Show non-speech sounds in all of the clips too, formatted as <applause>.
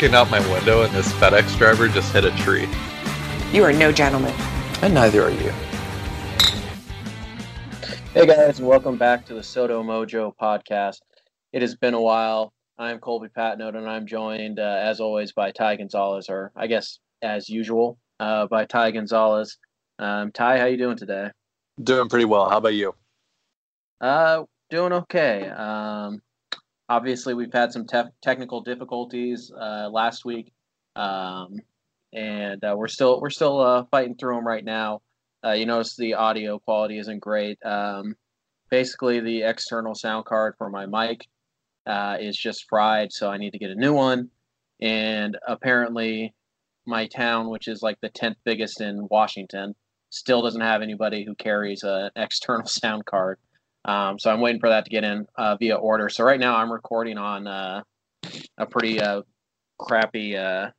Looking out my window, and this FedEx driver just hit a tree. You are no gentleman. And neither are you. Hey guys, and welcome back to the SoDo Mojo podcast. It has been a while. I'm Colby Patnode, and I'm joined, uh, as always, by Ty Gonzalez, or I guess as usual, uh, by Ty Gonzalez. Um, Ty, how you doing today? Doing pretty well. How about you? Uh, doing okay. Um, obviously, we've had some tef- technical difficulties uh, last week, um, and uh, we're still we're still uh, fighting through them right now. Uh, you notice the audio quality isn't great. Um, basically, the external sound card for my mic uh, is just fried, so I need to get a new one. And apparently, my town, which is like the tenth biggest in Washington, still doesn't have anybody who carries an external <laughs> sound card. Um, so I'm waiting for that to get in uh, via order. So right now I'm recording on uh, a pretty uh, crappy uh,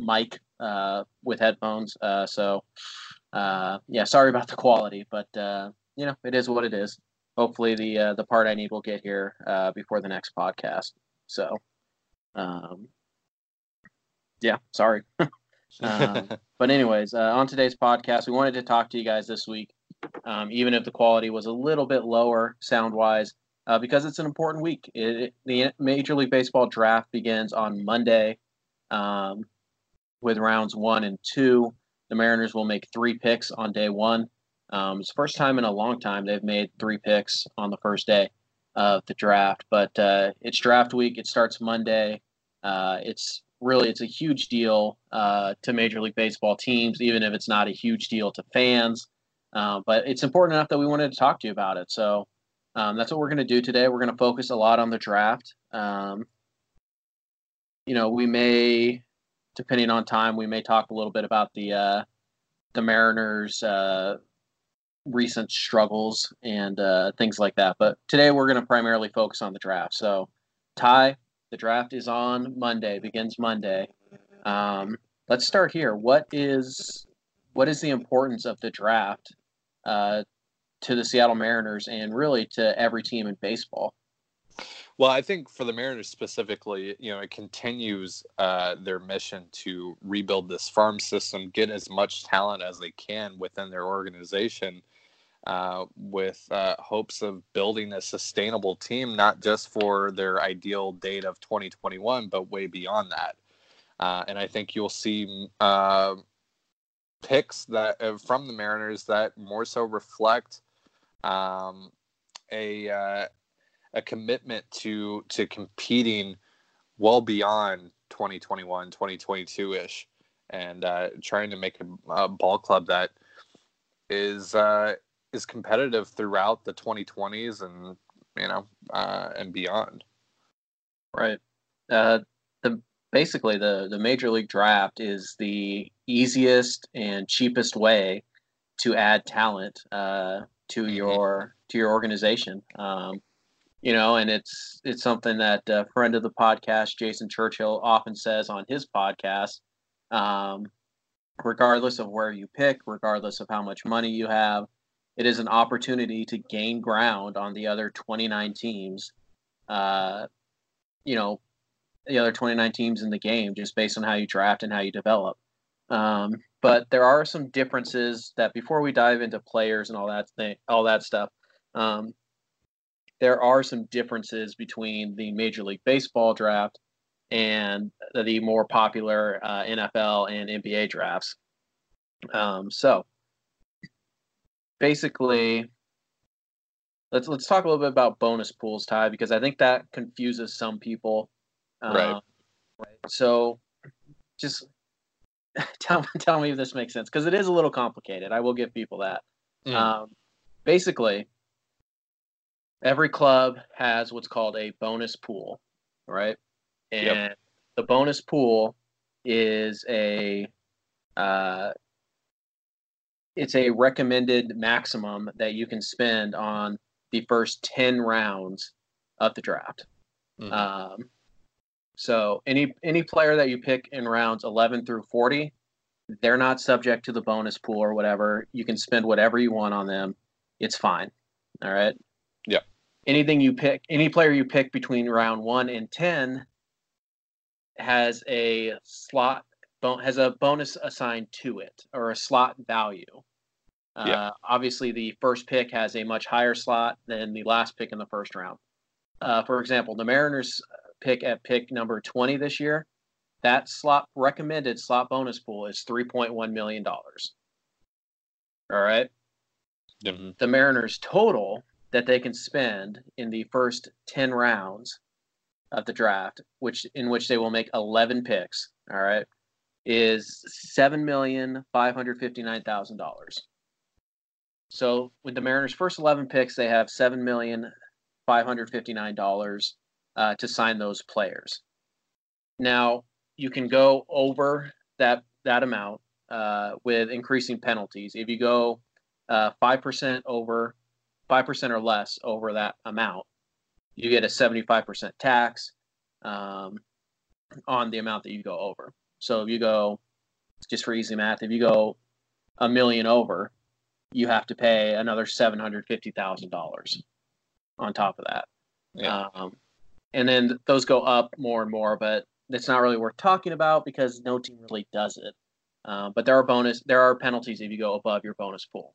mic uh, with headphones. Uh, so uh, yeah, sorry about the quality, but uh, you know it is what it is. Hopefully the uh, the part I need will get here uh, before the next podcast. So um, yeah, sorry. <laughs> um, <laughs> but anyways, uh, on today's podcast, we wanted to talk to you guys this week, um, even if the quality was a little bit lower sound wise, uh, because it's an important week. It, it- the Major League Baseball draft begins on Monday, um, with rounds one and two. The Mariners will make three picks on day one. Um, it's the first time in a long time they've made three picks on the first day of the draft. But uh, it's draft week. It starts Monday. Uh, it's really it's a huge deal uh, to Major League Baseball teams, even if it's not a huge deal to fans. Uh, but it's important enough that we wanted to talk to you about it. So um, that's what we're going to do today. We're going to focus a lot on the draft. Um, you know, we may, depending on time, we may talk a little bit about the uh, the Mariners' uh, recent struggles and uh, things like that. But today we're going to primarily focus on the draft. So, Ty, the draft is on Monday, begins Monday. Um, let's start here. What is what is the importance of the draft uh, to the Seattle Mariners and really to every team in baseball? Well, I think for the Mariners specifically, you know, it continues uh, their mission to rebuild this farm system, get as much talent as they can within their organization, uh, with uh, hopes of building a sustainable team, not just for their ideal date of 2021, but way beyond that. Uh, and I think you'll see uh, picks that uh, from the Mariners that more so reflect um, a uh, a commitment to to competing well beyond 2021 2022 ish and uh, trying to make a, a ball club that is uh, is competitive throughout the 2020s and you know uh, and beyond Right. Basically the the major league draft is the easiest and cheapest way to add talent uh, to Mhm. your to your organization. Um, you know, and it's it's something that a friend of the podcast, Jason Churchill, often says on his podcast. Um, regardless of where you pick, regardless of how much money you have, it is an opportunity to gain ground on the other 29 teams. Uh, you know, the other 29 teams in the game just based on how you draft and how you develop. Um, but there are some differences that before we dive into players and all that thing, all that stuff, um, there are some differences between the Major League Baseball draft and the more popular uh, NFL and NBA drafts. Um, so basically, let's let's talk a little bit about bonus pools, Ty, because I think that confuses some people. Right. Um, right. So, just <laughs> tell tell me if this makes sense because it is a little complicated. I will give people that. Mm. Um, basically, every club has what's called a bonus pool, right? And Yep. the bonus pool is a uh, it's a recommended maximum that you can spend on the first 10 rounds of the draft. Mhm. Um, so any any player that you pick in rounds 11 through 40, they're not subject to the bonus pool or whatever. You can spend whatever you want on them. It's fine. All right. Yeah. Anything you pick, any player you pick between round 1 and 10 has a slot bon- has a bonus assigned to it or a slot value. Uh, Yeah. Obviously, the first pick has a much higher slot than the last pick in the first round. Uh, for example, the Mariners pick at pick number 20 this year, that slot recommended slot bonus pool is $3.1 million. All right. Mhm. The Mariners total that they can spend in the first 10 rounds of the draft, which in which they will make 11 picks, all right, is $7,559,000. So with the Mariners' first 11 picks, they have $7,559 uh, to sign those players. Now, you can go over that, that amount uh, with increasing penalties. If you go uh, 5% over, 5% or less over that amount, you get a 75% tax um, on the amount that you go over. So if you go, just for easy math, if you go a million over, you have to pay another seven hundred fifty thousand dollars on top of that. Yeah. Um, and then those go up more and more, but it's not really worth talking about because no team really does it. Uh, but there are bonus, there are penalties if you go above your bonus pool.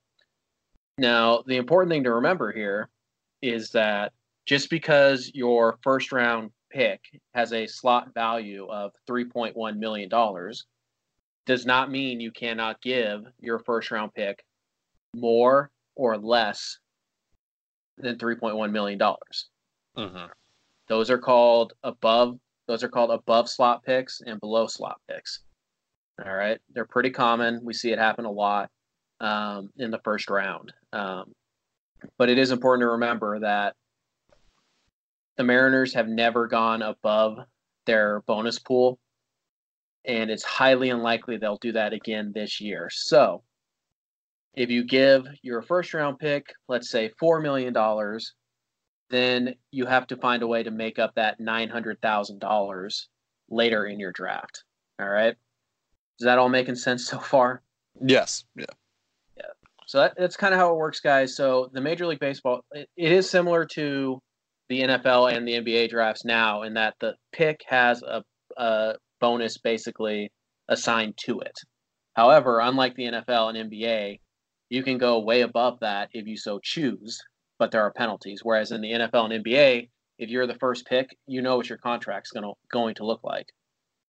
Now, the important thing to remember here is that just because your first round pick has a slot value of $3.1 million does not mean you cannot give your first round pick more or less than $3.1 million. Mhm. Those are called above those are called above slot picks and below slot picks. All right. They're pretty common. We see it happen a lot um, in the first round. Um, but it is important to remember that the Mariners have never gone above their bonus pool, and it's highly unlikely they'll do that again this year. So, if you give your first round pick, let's say $4 million, then you have to find a way to make up that $900,000 later in your draft. All right. Is that all making sense so far? Yes. Yeah. Yeah. So that, that's kind of how it works, guys. So the Major League Baseball, it, it is similar to the NFL and the NBA drafts now in that the pick has a, a bonus basically assigned to it. However, unlike the NFL and NBA, you can go way above that if you so choose, but there are penalties. Whereas in the NFL and NBA, if you're the first pick, you know what your contract's going to going to look like.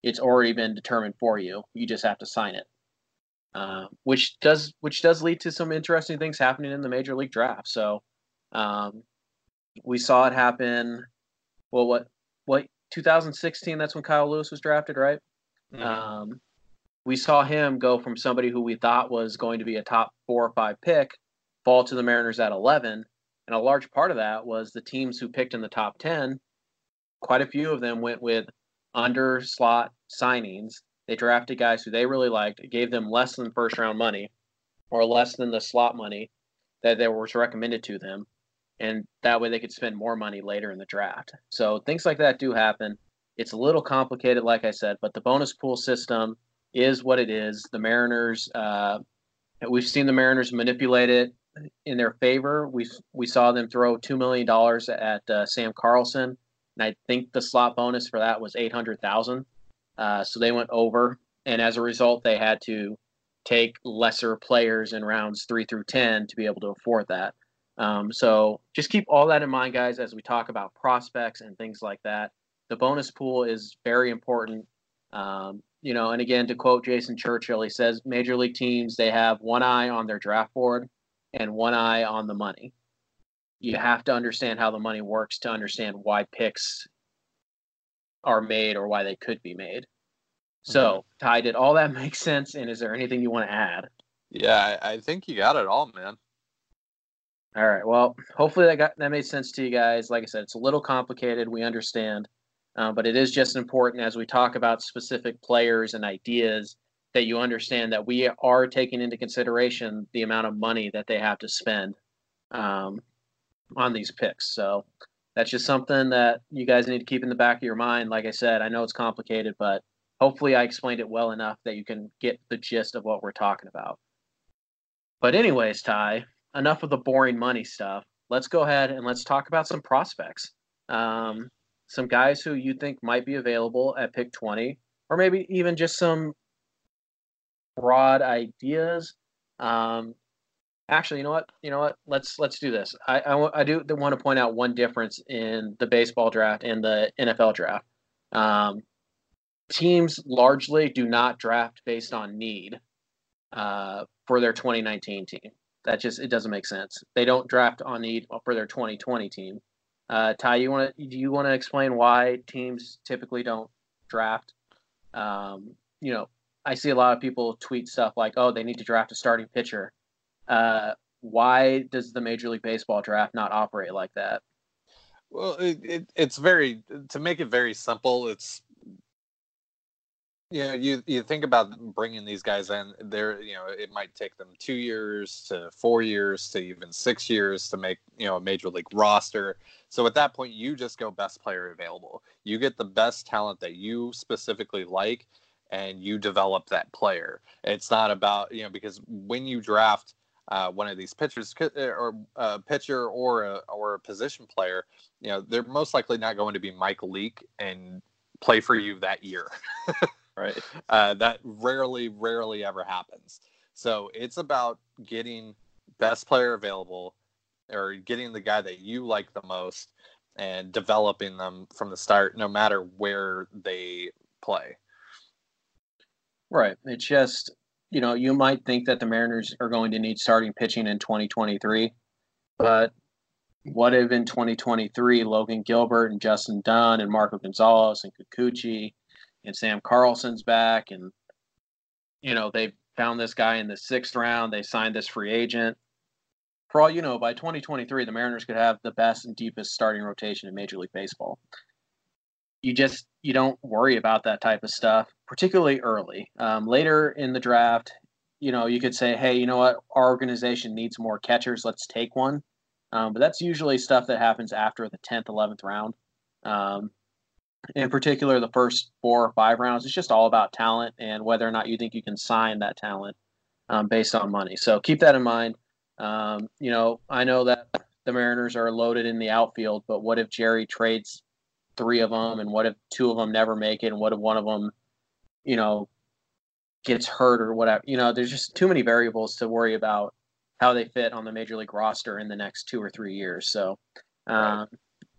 It's already been determined for you. You just have to sign it. Um, which does which does lead to some interesting things happening in the major league draft. So um, we saw it happen. Well, what what 2016? That's when Kyle Lewis was drafted, right? Mhm. Um, we saw him go from somebody who we thought was going to be a top four or five pick, fall to the Mariners at 11, and a large part of that was the teams who picked in the top 10. Quite a few of them went with under slot signings they drafted guys who they really liked, gave them less than first round money or less than the slot money that there was recommended to them. And that way they could spend more money later in the draft. So things like that do happen. It's a little complicated, like I said, but the bonus pool system is what it is. The Mariners, uh, we've seen the Mariners manipulate it in their favor. We we saw them throw two million dollars at uh, Sam Carlson, and I think the slot bonus for that was eight hundred thousand. Uh, so they went over, and as a result, they had to take lesser players in rounds three through 10 to be able to afford that. Um, so just keep all that in mind, guys, as we talk about prospects and things like that. The bonus pool is very important. Um, you know, and again, to quote Jason Churchill, he says major league teams, they have one eye on their draft board and one eye on the money. You have to understand how the money works to understand why picks are made or why they could be made. So, Ty, did all that <laughs> make sense? And is there anything you want to add? Yeah, I, I think you got it all, man. All right. Well, hopefully that got that made sense to you guys. Like I said, it's a little complicated. We understand, Uh, but it is just important as we talk about specific players and ideas that you understand that we are taking into consideration the amount of money that they have to spend um, on these picks. So that's just something that you guys need to keep in the back of your mind. Like I said, I know it's complicated, but hopefully I explained it well enough that you can get the gist of what we're talking about. But anyways, Ty, enough of the boring money stuff. Let's go ahead and let's talk about some prospects. Um, some guys who you think might be available at pick 20, or maybe even just some broad ideas. Um, actually, you know what? You know what? Let's let's do this. I I, I do want to point out one difference in the baseball draft and the NFL draft. Um, teams largely do not draft based on need uh, for their 2019 team. That just it doesn't make sense. They don't draft on need for their 2020 team. Uh, Ty, you want to do you want to explain why teams typically don't draft? Um, you know, I see a lot of people tweet stuff like, "Oh, they need to draft a starting pitcher." Uh, why does the Major League Baseball draft not operate like that? Well, it, it, it's very to make it very simple. It's you know, you you think about bringing these guys in. There, you know, it might take them two years to four years to even six years to make you know a major league roster. So at that point, you just go best player available. You get the best talent that you specifically like, and you develop that player. It's not about you know because when you draft uh, one of these pitchers uh, or a pitcher or a or a position player, you know they're most likely not going to be Mike Leake and play for you that year. <laughs> right? Uh, that rarely, rarely ever happens. So it's about getting best player available or getting the guy that you like the most and developing them from the start, no matter where they play. Right. It's just, you know, you might think that the Mariners are going to need starting pitching in 2023, but what if in 2023 Logan Gilbert and Justin Dunn and Marco Gonzalez and Kikuchi and Sam Carlson's back, and you know they found this guy in the sixth round. They signed this free agent. For all you know, by 2023, the Mariners could have the best and deepest starting rotation in Major League Baseball. You just you don't worry about that type of stuff, particularly early. Um, later in the draft, you know, you could say, hey, you know what, our organization needs more catchers. Let's take one. Um, but that's usually stuff that happens after the 10th, 11th round. Um, in particular the first four or five rounds it's just all about talent and whether or not you think you can sign that talent um, based on money so keep that in mind um, you know i know that the mariners are loaded in the outfield but what if jerry trades three of them and what if two of them never make it and what if one of them you know gets hurt or whatever you know there's just too many variables to worry about how they fit on the major league roster in the next two or three years so um,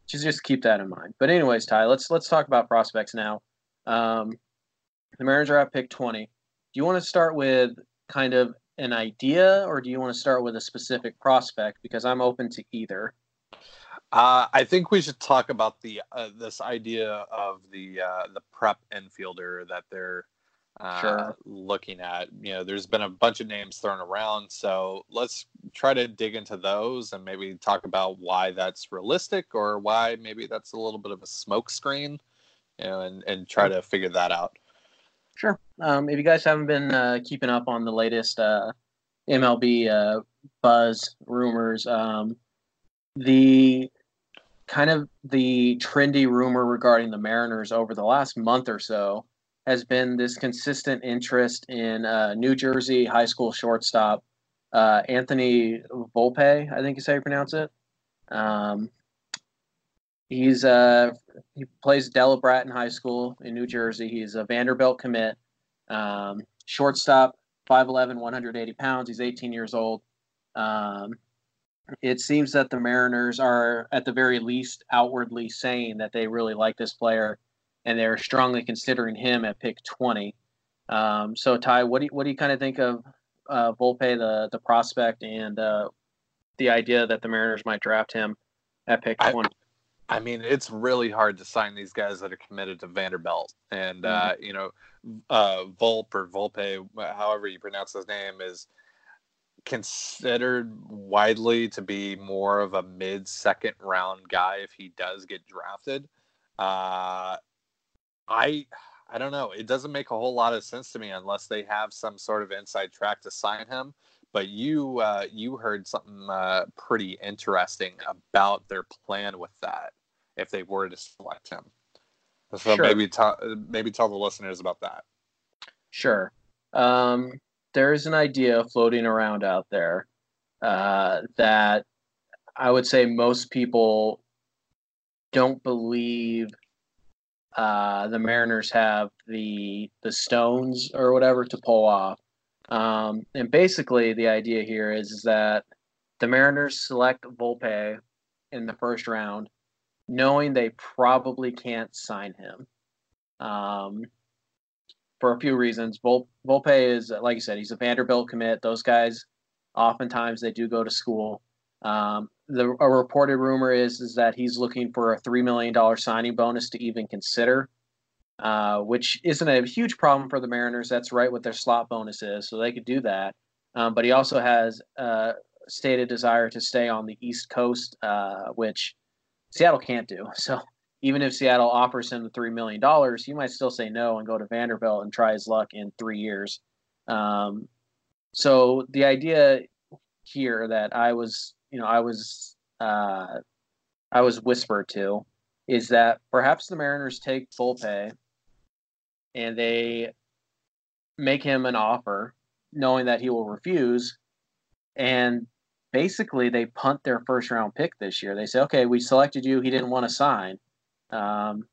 just just keep that in mind. But anyways, Ty, let's let's talk about prospects now. Um, the Mariners are at pick twenty. Do you want to start with kind of an idea, or do you want to start with a specific prospect? Because I'm open to either. Uh, I think we should talk about the uh, this idea of the uh, the prep infielder that they're uh, sure. looking at. You know, there's been a bunch of names thrown around, so let's try to dig into those and maybe talk about why that's realistic or why maybe that's a little bit of a smokescreen, you know, and and try to figure that out. Sure. Um, if you guys haven't been uh, keeping up on the latest uh, MLB uh, buzz rumors, um, the kind of the trendy rumor regarding the Mariners over the last month or so has been this consistent interest in uh, New Jersey high school shortstop uh, Anthony Volpe. I think is how you pronounce it. Um, he's uh, he plays Delbarton High School in New Jersey. He's a Vanderbilt commit. Um, shortstop, 5'11", 180 pounds. He's 18 years old. Um, it seems that the Mariners are, at the very least, outwardly saying that they really like this player and they're strongly considering him at pick 20. Um, so, Ty, what do you, what do you kind of think of uh, Volpe, the the prospect, and uh, the idea that the Mariners might draft him at pick I, 20? I mean, it's really hard to sign these guys that are committed to Vanderbilt, and uh, mm-hmm. uh, you know, uh, Volpe or Volpe, however you pronounce his name, is considered widely to be more of a mid second round guy if he does get drafted. Uh, I I don't know. It doesn't make a whole lot of sense to me unless they have some sort of inside track to sign him. But you uh, you heard something uh, pretty interesting about their plan with that if they were to select him. So Sure. maybe tell maybe tell the listeners about that. Sure. Um, there's an idea floating around out there uh, that I would say most people don't believe uh, the Mariners have the the stones or whatever to pull off. Um, and basically, the idea here is, is that the Mariners select Volpe in the first round, knowing they probably can't sign him. Um, for a few reasons. Vol- Volpe is, like you said, he's a Vanderbilt commit. Those guys, oftentimes, they do go to school. Um, the a reported rumor is is that he's looking for a three million dollar signing bonus to even consider, uh, which isn't a huge problem for the Mariners. That's right what their slot bonus is, so they could do that. Um, but he also has a stated desire to stay on the East Coast, uh, which Seattle can't do. <laughs> So even if Seattle offers him the three million dollars, he might still say no and go to Vanderbilt and try his luck in three years. Um, so the idea here that I was, you know, I was, uh, I was whispered to, is that perhaps the Mariners take Volpe, and they make him an offer, knowing that he will refuse, and basically they punt their first round pick this year. They say, okay, we selected you. He didn't want to sign. Um,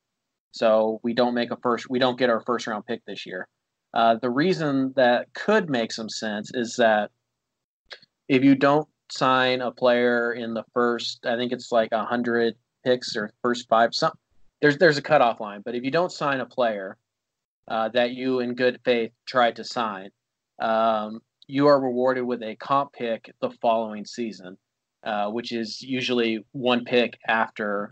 so we don't make a first, we don't get our first round pick this year. Uh, the reason that could make some sense is that if you don't sign a player in the first, I think it's like a hundred picks or first five, some there's there's a cutoff line. But if you don't sign a player uh, that you in good faith tried to sign, um, you are rewarded with a comp pick the following season, uh, which is usually one pick after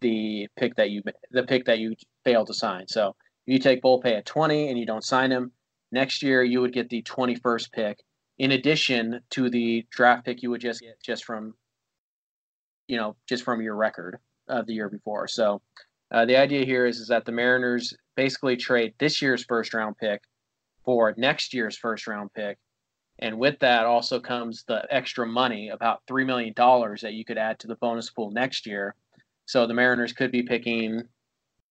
the pick that you the pick that you failed to sign. So if you take Volpe at 20 and you don't sign him, next year you would get the 21st pick in addition to the draft pick you would just get just from you know just from your record of the year before. So uh, the idea here is is that the Mariners basically trade this year's first round pick for next year's first round pick. And with that also comes the extra money, about $3 million that you could add to the bonus pool next year. So the Mariners could be picking,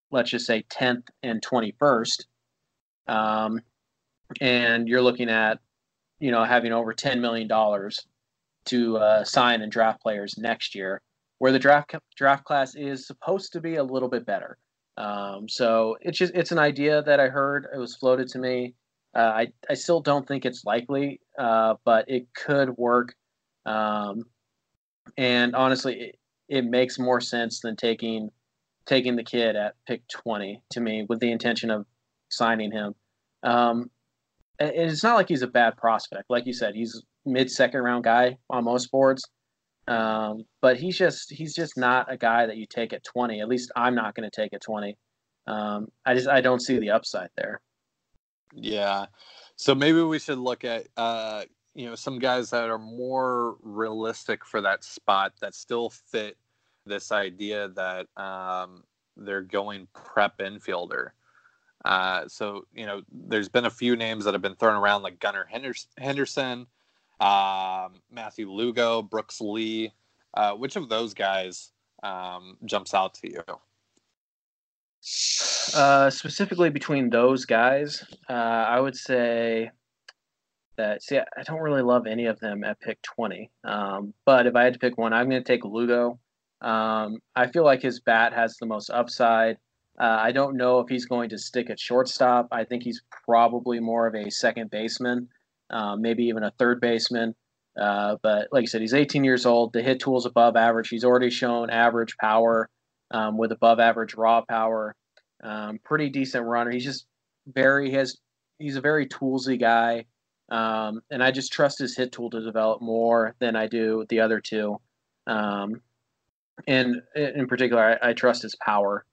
let's just say 10th and 21st. Um, and you're looking at, you know, having over $10 million to uh, sign and draft players next year, where the draft draft class is supposed to be a little bit better. Um, so it's just it's an idea that I heard. It was floated to me. Uh, I I still don't think it's likely, uh, but it could work. Um, and honestly, it, makes more sense than taking taking the kid at pick 20 to me with the intention of signing him. Um, and it's not like he's a bad prospect. Like you said, he's mid second round guy on most boards. Um, but he's just he's just not a guy that you take at 20. At least I'm not going to take at 20. Um, I just I don't see the upside there. Yeah. So maybe we should look at uh, you know some guys that are more realistic for that spot that still fit this idea that um, they're going prep infielder. Uh, so you know, there's been a few names that have been thrown around, like Gunnar Henderson, um, Matthew Lugo, Brooks Lee. Uh, which of those guys um, jumps out to you? Uh, specifically between those guys, uh, I would say that. See, I don't really love any of them at pick 20. Um, but if I had to pick one, I'm going to take Lugo. Um, I feel like his bat has the most upside. Uh, I don't know if he's going to stick at shortstop. I think he's probably more of a second baseman, uh, maybe even a third baseman. Uh, but like I said, he's 18 years old. The hit tool's above average. He's already shown average power um, with above average raw power. Um, pretty decent runner. He's just very he has he's a very toolsy guy, um, and I just trust his hit tool to develop more than I do the other two. Um, and in particular, I, I trust his power.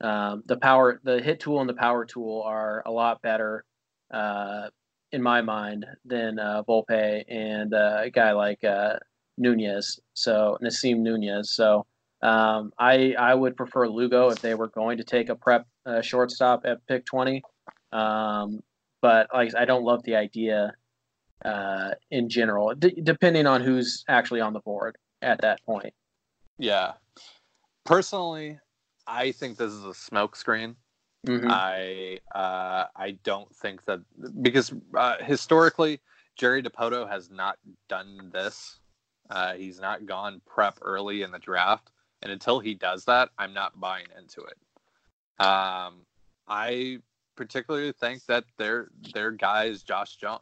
Um, the power, the hit tool and the power tool are a lot better, uh, in my mind, than uh, Volpe and uh, a guy like uh, Nunez. So Nassim Nunez. So Um, I I would prefer Lugo if they were going to take a prep uh, shortstop at pick 20. Um, but like I don't love the idea uh, in general, d- depending on who's actually on the board at that point. Yeah. Personally, I think this is a smokescreen. Mhm. I uh, I don't think that because uh, historically Jerry Dipoto has not done this. Uh, he's not gone prep early in the draft, and until he does that, I'm not buying into it. Um, I particularly think that their their guy is Josh Jung.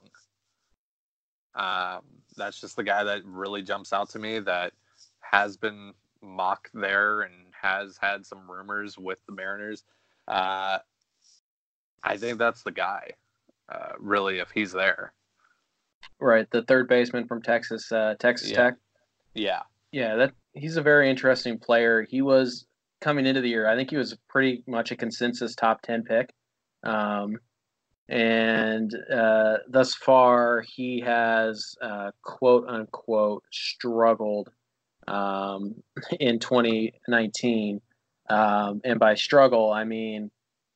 Um, that's just the guy that really jumps out to me. That has been mocked there and has had some rumors with the Mariners. Uh, I think that's the guy, uh, really, if he's there. Right, the third baseman from Texas, uh, Texas Yeah. Tech. Yeah. Yeah, that he's a very interesting player. He was coming into the year. I think he was pretty much a consensus top ten pick, um, and uh, thus far he has uh, quote unquote struggled um, <laughs> in 2019. Um, and by struggle, I mean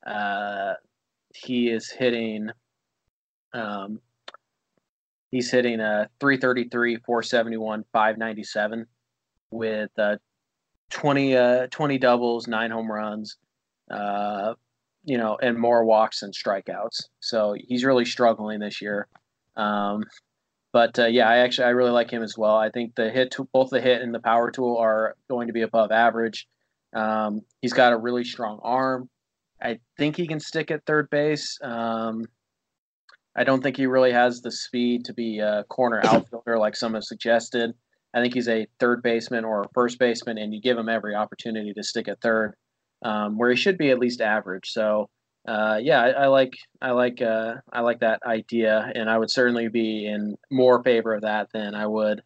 uh, he is hitting. Um, he's hitting a 333, 471, 597 with uh, 20, uh, 20 doubles, nine home runs, uh, you know, and more walks and strikeouts. So he's really struggling this year. Um, but uh, yeah, I actually I really like him as well. I think the hit, to, both the hit and the power tool are going to be above average. Um, he's got a really strong arm. I think he can stick at third base. Um, I don't think he really has the speed to be a corner <coughs> outfielder like some have suggested. I think he's a third baseman or a first baseman, and you give him every opportunity to stick at third, um, where he should be at least average. So, uh, yeah, I, I like I like uh, I like that idea, and I would certainly be in more favor of that than I would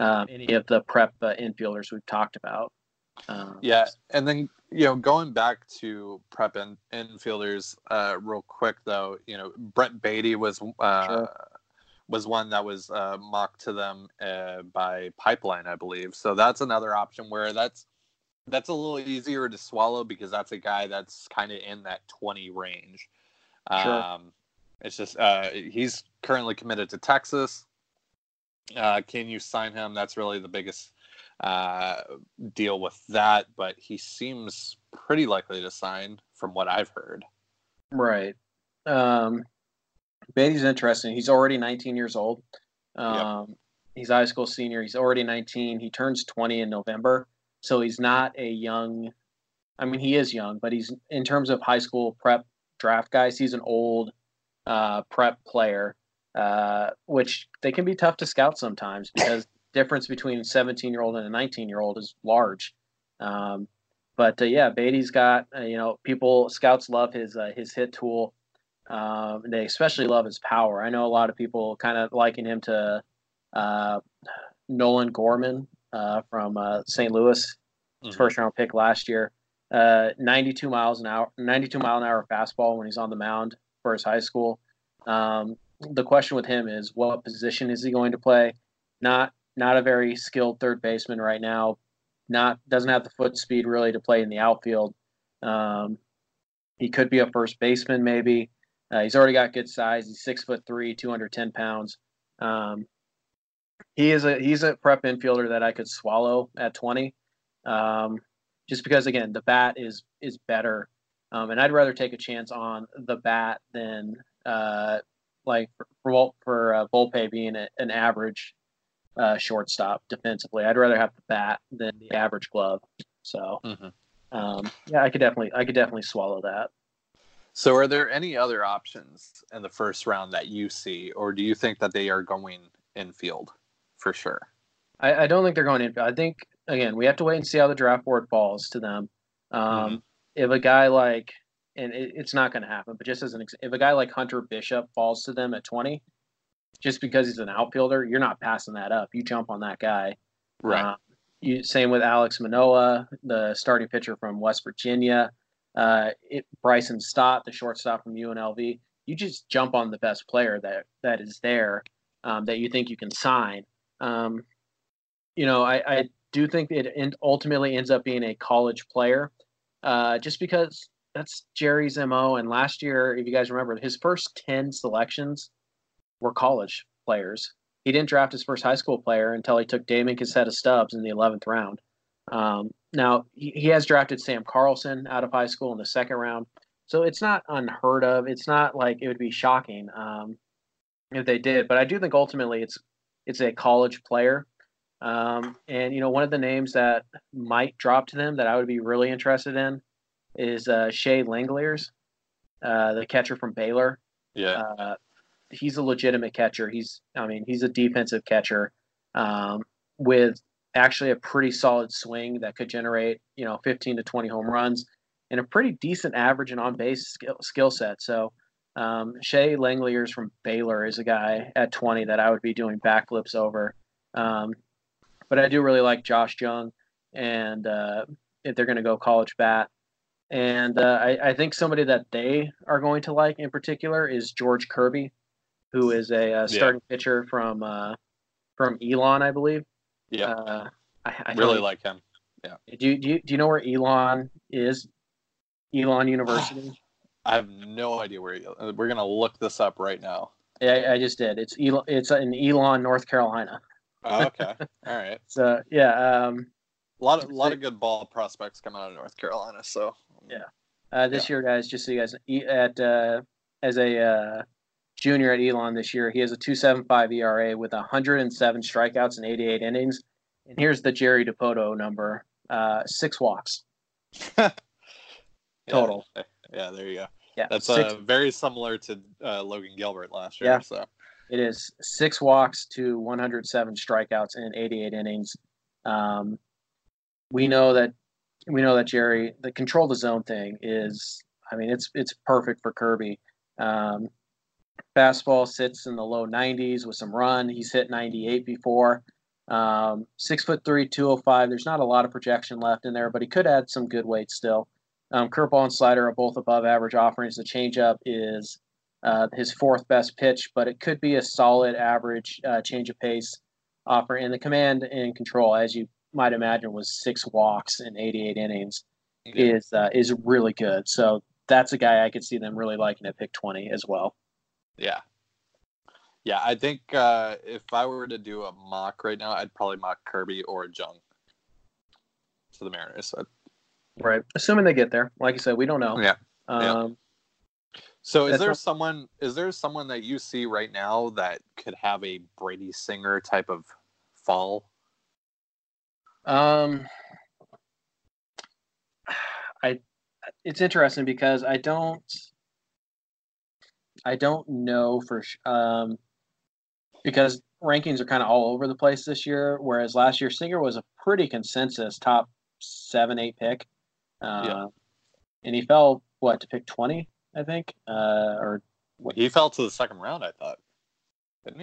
um, any of the prep uh, infielders we've talked about. Um, Yeah, and then you know, going back to prep in, infielders, uh, real quick though, you know, Brett Baty was uh, Sure. was one that was uh, mocked to them uh, by Pipeline, I believe. So that's another option where that's that's a little easier to swallow because that's a guy that's kind of in that twenty range. Sure. Um, it's just uh, he's currently committed to Texas. Uh, can you sign him? That's really the biggest uh, deal with that. But he seems pretty likely to sign, from what I've heard. Right. Um, Baty's interesting. He's already 19 years old. Um, He's a high school senior. He's already 19. He turns 20 in November. So he's not a young, I mean, he is young, but he's in terms of high school prep draft guys, he's an old uh, prep player, uh, which they can be tough to scout sometimes because <laughs> difference between a 17 year old and a 19 year old is large. Um, but uh, yeah, Baty's got uh, you know people scouts love his uh, his hit tool. Um, they especially love his power. I know a lot of people kind of liken him to uh, Nolan Gorman uh, from uh, St. Louis, Mhm. first round pick last year. Uh, 92 miles an hour, 92 mile an hour fastball when he's on the mound for his high school. Um, the question with him is what position is he going to play? Not not a very skilled third baseman right now. Not doesn't have the foot speed really to play in the outfield. Um, he could be a first baseman maybe. Uh, he's already got good size. He's six foot three, 210 pounds. Um, he is a he's a prep infielder that I could swallow at 20. Um, just because again the bat is is better, um, and I'd rather take a chance on the bat than uh, like for for, for uh, Volpe being a, an average uh, shortstop defensively. I'd rather have the bat than the average glove. So Mhm. um, yeah, I could definitely I could definitely swallow that. So, are there any other options in the first round that you see, or do you think that they are going infield for sure? I, I don't think they're going in. I think again we have to wait and see how the draft board falls to them. Um, If a guy like, and it, it's not going to happen, but just as an ex- if a guy like Hunter Bishop falls to them at twenty, just because he's an outfielder, you're not passing that up. You jump on that guy. Um, you same with Alek Manoah, the starting pitcher from West Virginia. Uh, it, Bryson Stott, the shortstop from UNLV. You just jump on the best player that that is there um, that you think you can sign. Um, you know, I, I do think it ultimately ends up being a college player, uh, just because that's Jerry's mo. And last year, if you guys remember, his first ten selections were college players. He didn't draft his first high school player until he took Damon Casetta Stubbs in the eleventh round. Um, now he, he has drafted Sam Carlson out of high school in the second round, so it's not unheard of. It's not like it would be shocking um, if they did, but I do think ultimately it's it's a college player. Um, and you know, one of the names that might drop to them that I would be really interested in is uh, Shea Langeliers, uh, the catcher from Baylor. Yeah. Uh, he's a legitimate catcher. He's, I mean, he's a defensive catcher um, with actually a pretty solid swing that could generate, you know, 15 to 20 home runs and a pretty decent average and on base skill, skill set. So, um, Shea Langeliers from Baylor is a guy at 20 that I would be doing backflips over. Um, but I do really like Josh Jung, and uh, if they're going to go college bat, and uh, I, I, think somebody that they are going to like in particular is George Kirby, who is a, a starting yeah. pitcher from uh, from Elon, I believe. Yeah, uh, I, I, really like him. Yeah. Do do you do you know where Elon is? Elon University. <sighs> <laughs> I have no idea where. Uh, we're gonna look this up right now. Yeah, I just did. It's Elon. It's in Elon, North Carolina. Oh, okay. <laughs> All right. So yeah, um, a lot of a lot of good ball prospects coming out of North Carolina. So yeah, uh, this yeah. year, guys, just so you guys at uh, as a uh, junior at Elon this year, he has a two seven five ERA with 107 strikeouts and 88 innings. And here's the Jerry Dipoto number: uh, six walks <laughs> total. Yeah, yeah, there you go. Yeah, that's uh, very similar to uh, Logan Gilbert last year. Yeah. So it is six walks to 107 strikeouts in 88 innings. Um, we know that we know that Jerry, the control the zone thing is, I mean, it's it's perfect for Kirby. Um, fastball sits in the low 90s with some run. He's hit 98 before. Um, six foot three, 205. There's not a lot of projection left in there, but he could add some good weight still. Um, curveball and slider are both above average offerings. The changeup is uh, his fourth best pitch, but it could be a solid average uh, change of pace offer. And the command and control, as you might imagine, was six walks in 88 innings, yeah. is uh, is really good. So that's a guy I could see them really liking at pick 20 as well. Yeah. Yeah, I think uh, if I were to do a mock right now, I'd probably mock Kirby or Jung to the Mariners. I'd... Right. Assuming they get there. Like you said, we don't know. Yeah. Um, yeah. So is there not... someone is there someone that you see right now that could have a Brady Singer type of fall? Um I it's interesting because I don't I don't know for um because rankings are kind of all over the place this year whereas last year Singer was a pretty consensus top 7 8 pick. Uh, yeah. and he fell what to pick 20 I think, uh, or what? he fell to the second round. I thought.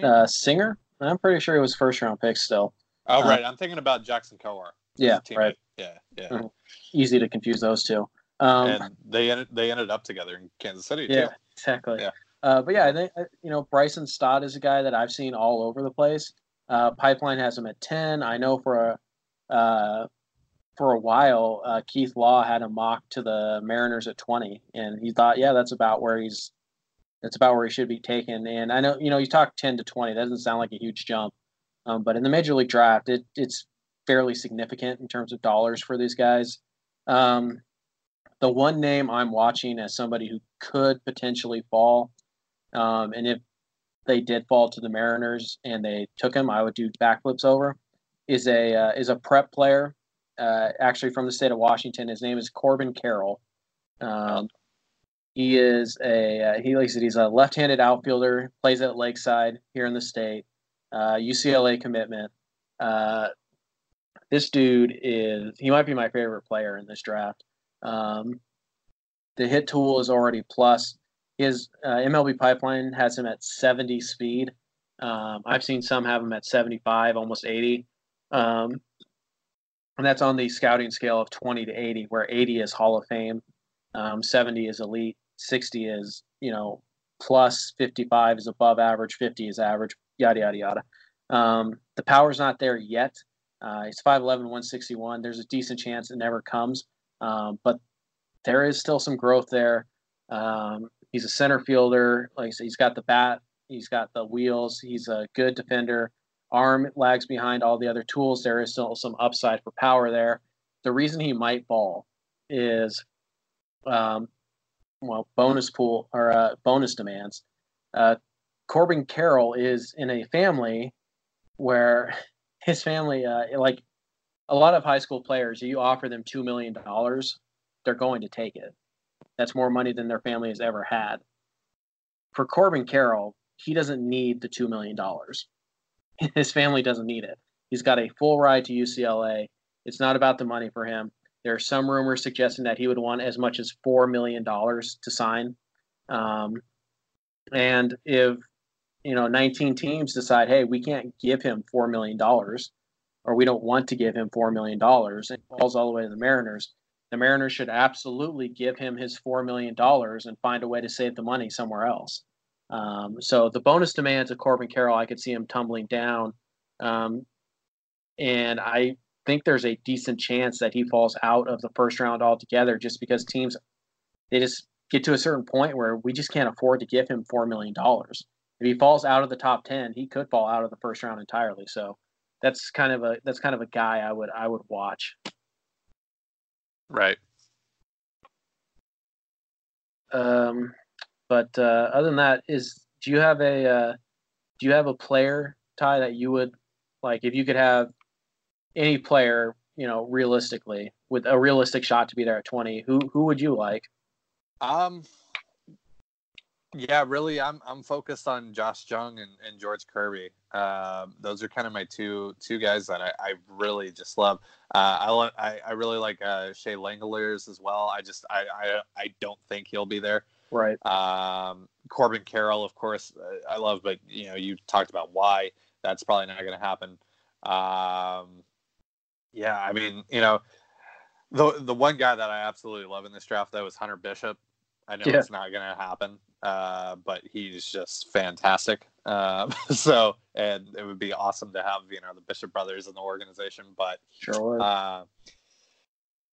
Uh, Singer, I'm pretty sure he was first round pick still. Oh uh, right, I'm thinking about Jackson Kowar. Yeah, right. Yeah, yeah. Mm-hmm. Easy to confuse those two. Um, and they ended they ended up together in Kansas City. Yeah, too. exactly. Yeah. Uh, but yeah, I think uh, you know Bryson Stott is a guy that I've seen all over the place. Uh, Pipeline has him at ten. I know for a uh, for a while, uh, Keith Law had a mock to the Mariners at 20, and he thought, yeah, that's about where he's, that's about where he should be taken. And I know, you know, you talk 10 to 20, that doesn't sound like a huge jump, um, but in the major league draft, it, it's fairly significant in terms of dollars for these guys. Um, the one name I'm watching as somebody who could potentially fall, um, and if they did fall to the Mariners and they took him, I would do backflips over. Is a uh, is a prep player uh, actually from the state of Washington. His name is Corbin Carroll. Um, he is a uh, he like I said, he's a left-handed outfielder. Plays at Lakeside here in the state. Uh, UCLA commitment. Uh, this dude is he might be my favorite player in this draft. Um, the hit tool is already plus. His uh, MLB pipeline has him at 70 speed. Um, I've seen some have him at 75, almost 80. Um, and that's on the scouting scale of 20 to 80, where 80 is Hall of Fame, um, 70 is elite, 60 is you know plus, 55 is above average, 50 is average, yada yada yada. Um, the power's not there yet, Uh, he's 5'11", 161. There's a decent chance it never comes, um, but there is still some growth there. Um, he's a center fielder. Like I said, he's got the bat, he's got the wheels. He's a good defender. Arm lags behind all the other tools. There is still some upside for power there. The reason he might fall is, um, well, bonus pool or uh, bonus demands. Uh, Corbin Carroll is in a family where <laughs> his family, uh, like a lot of high school players, you offer them $2 million, they're going to take it. That's more money than their family has ever had. For Corbin Carroll, he doesn't need the $2 million. <laughs> His family doesn't need it. He's got a full ride to UCLA. It's not about the money for him. There are some rumors suggesting that he would want as much as $4 million to sign. Um, and if you know 19 teams decide hey we can't give him $4 million or we don't want to give him $4 million and falls all the way to the mariners the mariners should absolutely give him his $4 million and find a way to save the money somewhere else um, so the bonus demands of corbin carroll i could see him tumbling down. Um, and i think there's a decent chance that he falls out of the first round altogether just because teams they just get to a certain point where we just can't afford to give him $4 million if he falls out of the top 10 he could fall out of the first round entirely. So that's kind of a that's kind of a guy i would i would watch. Right. um but uh other than that is do you have a uh do you have a player tie that you would like if you could have any player you know realistically with a realistic shot to be there at 20 who who would you like Um. Yeah, really, I'm I'm focused on Josh Jung and, and George Kirby. Um, those are kind of my two two guys that I, I really just love. Uh, I, lo- I I really like uh, Shea Langeliers as well. I just I, I I don't think he'll be there. Right Um, Corbin Carroll, of course, uh, I love, but you know, you talked about why that's probably not going to happen. Um, yeah, I mean, you know, the the one guy that I absolutely love in this draft though is Hunter Bishop. I know Yeah. it's not going to happen, uh, but he's just fantastic. Um, <laughs> so, and it would be awesome to have you know the Bishop brothers in the organization, but sure would. uh,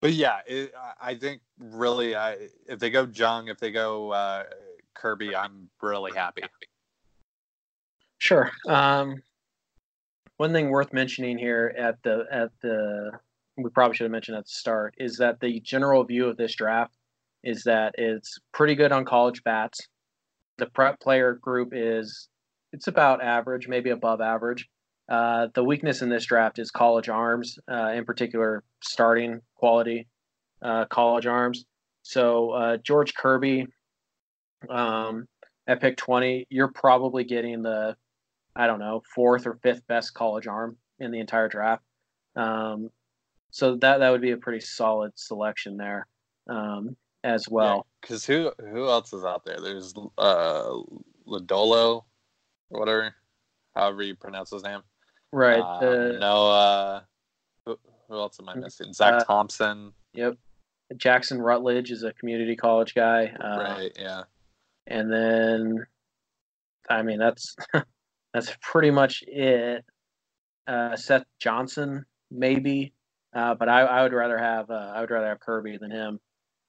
but yeah, it, I- think really, I if they go Jung, if they go uh, Kirby, I'm really happy. Sure. Um, one thing worth mentioning here at the at the we probably should have mentioned at the start is that the general view of this draft is that it's pretty good on college bats. The prep player group is it's about average, maybe above average. Uh, the weakness in this draft is college arms, uh, in particular starting quality uh, college arms. So uh, George Kirby um, at pick 20, you're probably getting the I don't know, fourth or fifth best college arm in the entire draft. Um, so that that would be a pretty solid selection there um, as well. because who who else is out there? There's uh, Lodolo, or whatever, however you pronounce his name. Right. Uh, uh, Noah. Who, who else am I missing? Zach Uh, Thompson. Yep. Jackson Rutledge is a community college guy. Uh, right. Yeah. And then, I mean, that's <laughs> that's pretty much it. Uh, Seth Johnson, maybe, uh, but I, I would rather have uh, I would rather have Kirby than him.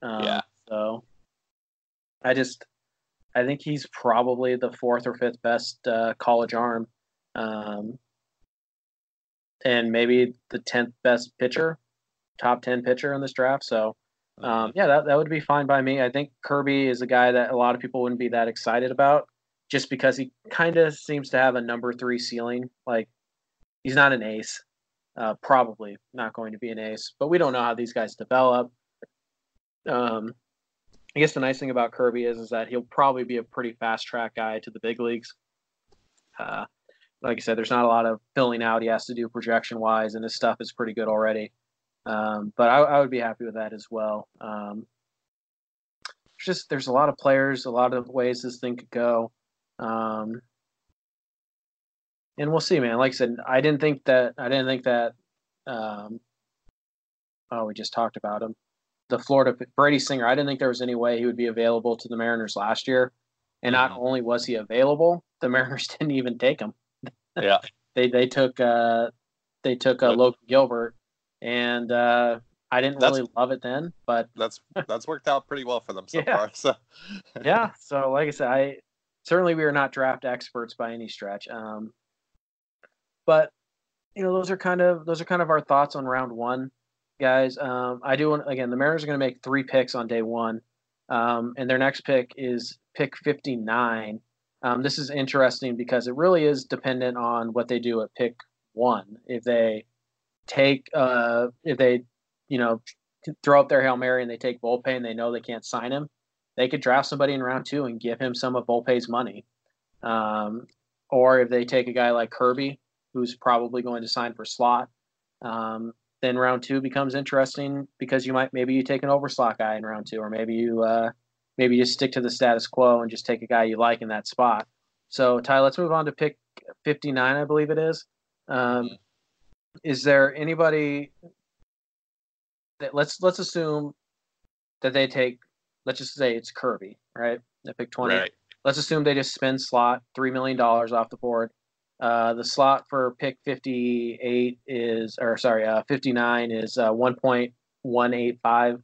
Um, Yeah. So, I just I think he's probably the fourth or fifth best uh, college arm, um, and maybe the tenth best pitcher, top ten pitcher in this draft. So, um, yeah, that, that would be fine by me. I think Kirby is a guy that a lot of people wouldn't be that excited about just because he kind of seems to have a number three ceiling. Like, he's not an ace. Uh, probably not going to be an ace, but we don't know how these guys develop. Um, I guess the nice thing about Kirby is, is that he'll probably be a pretty fast track guy to the big leagues. Uh, like I said, there's not a lot of filling out he has to do projection wise, and his stuff is pretty good already. Um, but I, I would be happy with that as well. Um, just there's a lot of players, a lot of ways this thing could go, um, and we'll see, man. Like I said, I didn't think that I didn't think that. Um, oh, we just talked about him. The Florida Brady Singer. I didn't think there was any way he would be available to the Mariners last year, and not Mhm. only was he available, the <laughs> Mariners didn't even take him Yeah. <laughs> they they took uh they took uh, Yep. Logan Gilbert, and uh, I didn't That's- really love it then, but <laughs> That's that's worked out pretty well for them so Yeah. far. So <laughs> yeah. So like I said, I certainly we are not draft experts by any stretch. Um, but you know, those are kind of those are kind of our thoughts on round one, guys. Um, I do want again, the Mariners are going to make three picks on day one, um, and their next pick is pick fifty nine. Um, this is interesting because it really is dependent on what they do at pick one. If they take, uh, if they, you know, throw up their hail mary and they take Volpe and they know they can't sign him, they could draft somebody in round two and give him some of Volpe's money. Um, or if they take a guy like Kirby, who's probably going to sign for slot, um, then round two becomes interesting because you might maybe you take an overslot guy in round two, or maybe you uh, maybe just stick to the status quo and just take a guy you like in that spot. So Ty, let's move on to pick fifty nine, I believe it is. Um, is there anybody that let's let's assume that they take let's just say it's Kirby, right? They pick twenty. right. Let's assume they just spend slot three million dollars off the board. Uh, the slot for pick fifty eight is, or sorry, uh, fifty nine is uh, one point one eight five,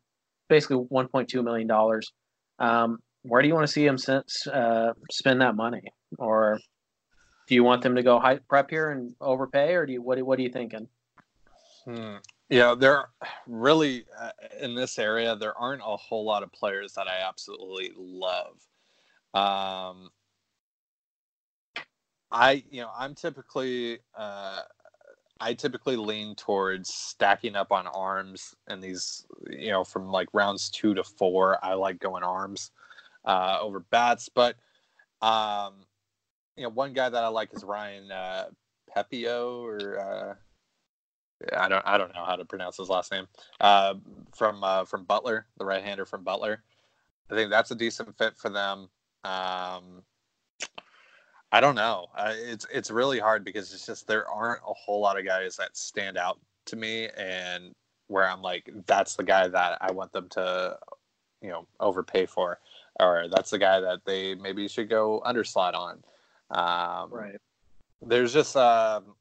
basically one point two million dollars. Um, where do you want to see them since, uh, spend that money, or do you want them to go high prep here and overpay, or do you what what are you thinking? Hmm. Yeah, there really uh, in this area there aren't a whole lot of players that I absolutely love. Um, I you know I'm typically uh, I typically lean towards stacking up on arms and these you know from like rounds two to four I like going arms uh, over bats, but um, you know one guy that I like is Ryan uh, Pepiot or. Uh, I don't I don't know how to pronounce his last name. Uh, from uh, from Butler, the right hander from Butler. I think that's a decent fit for them. Um, I don't know. Uh, it's it's really hard because it's just there aren't a whole lot of guys that stand out to me, and where I'm like, that's the guy that I want them to, you know, overpay for, or that's the guy that they maybe should go underslot on. Um, Right. there's just um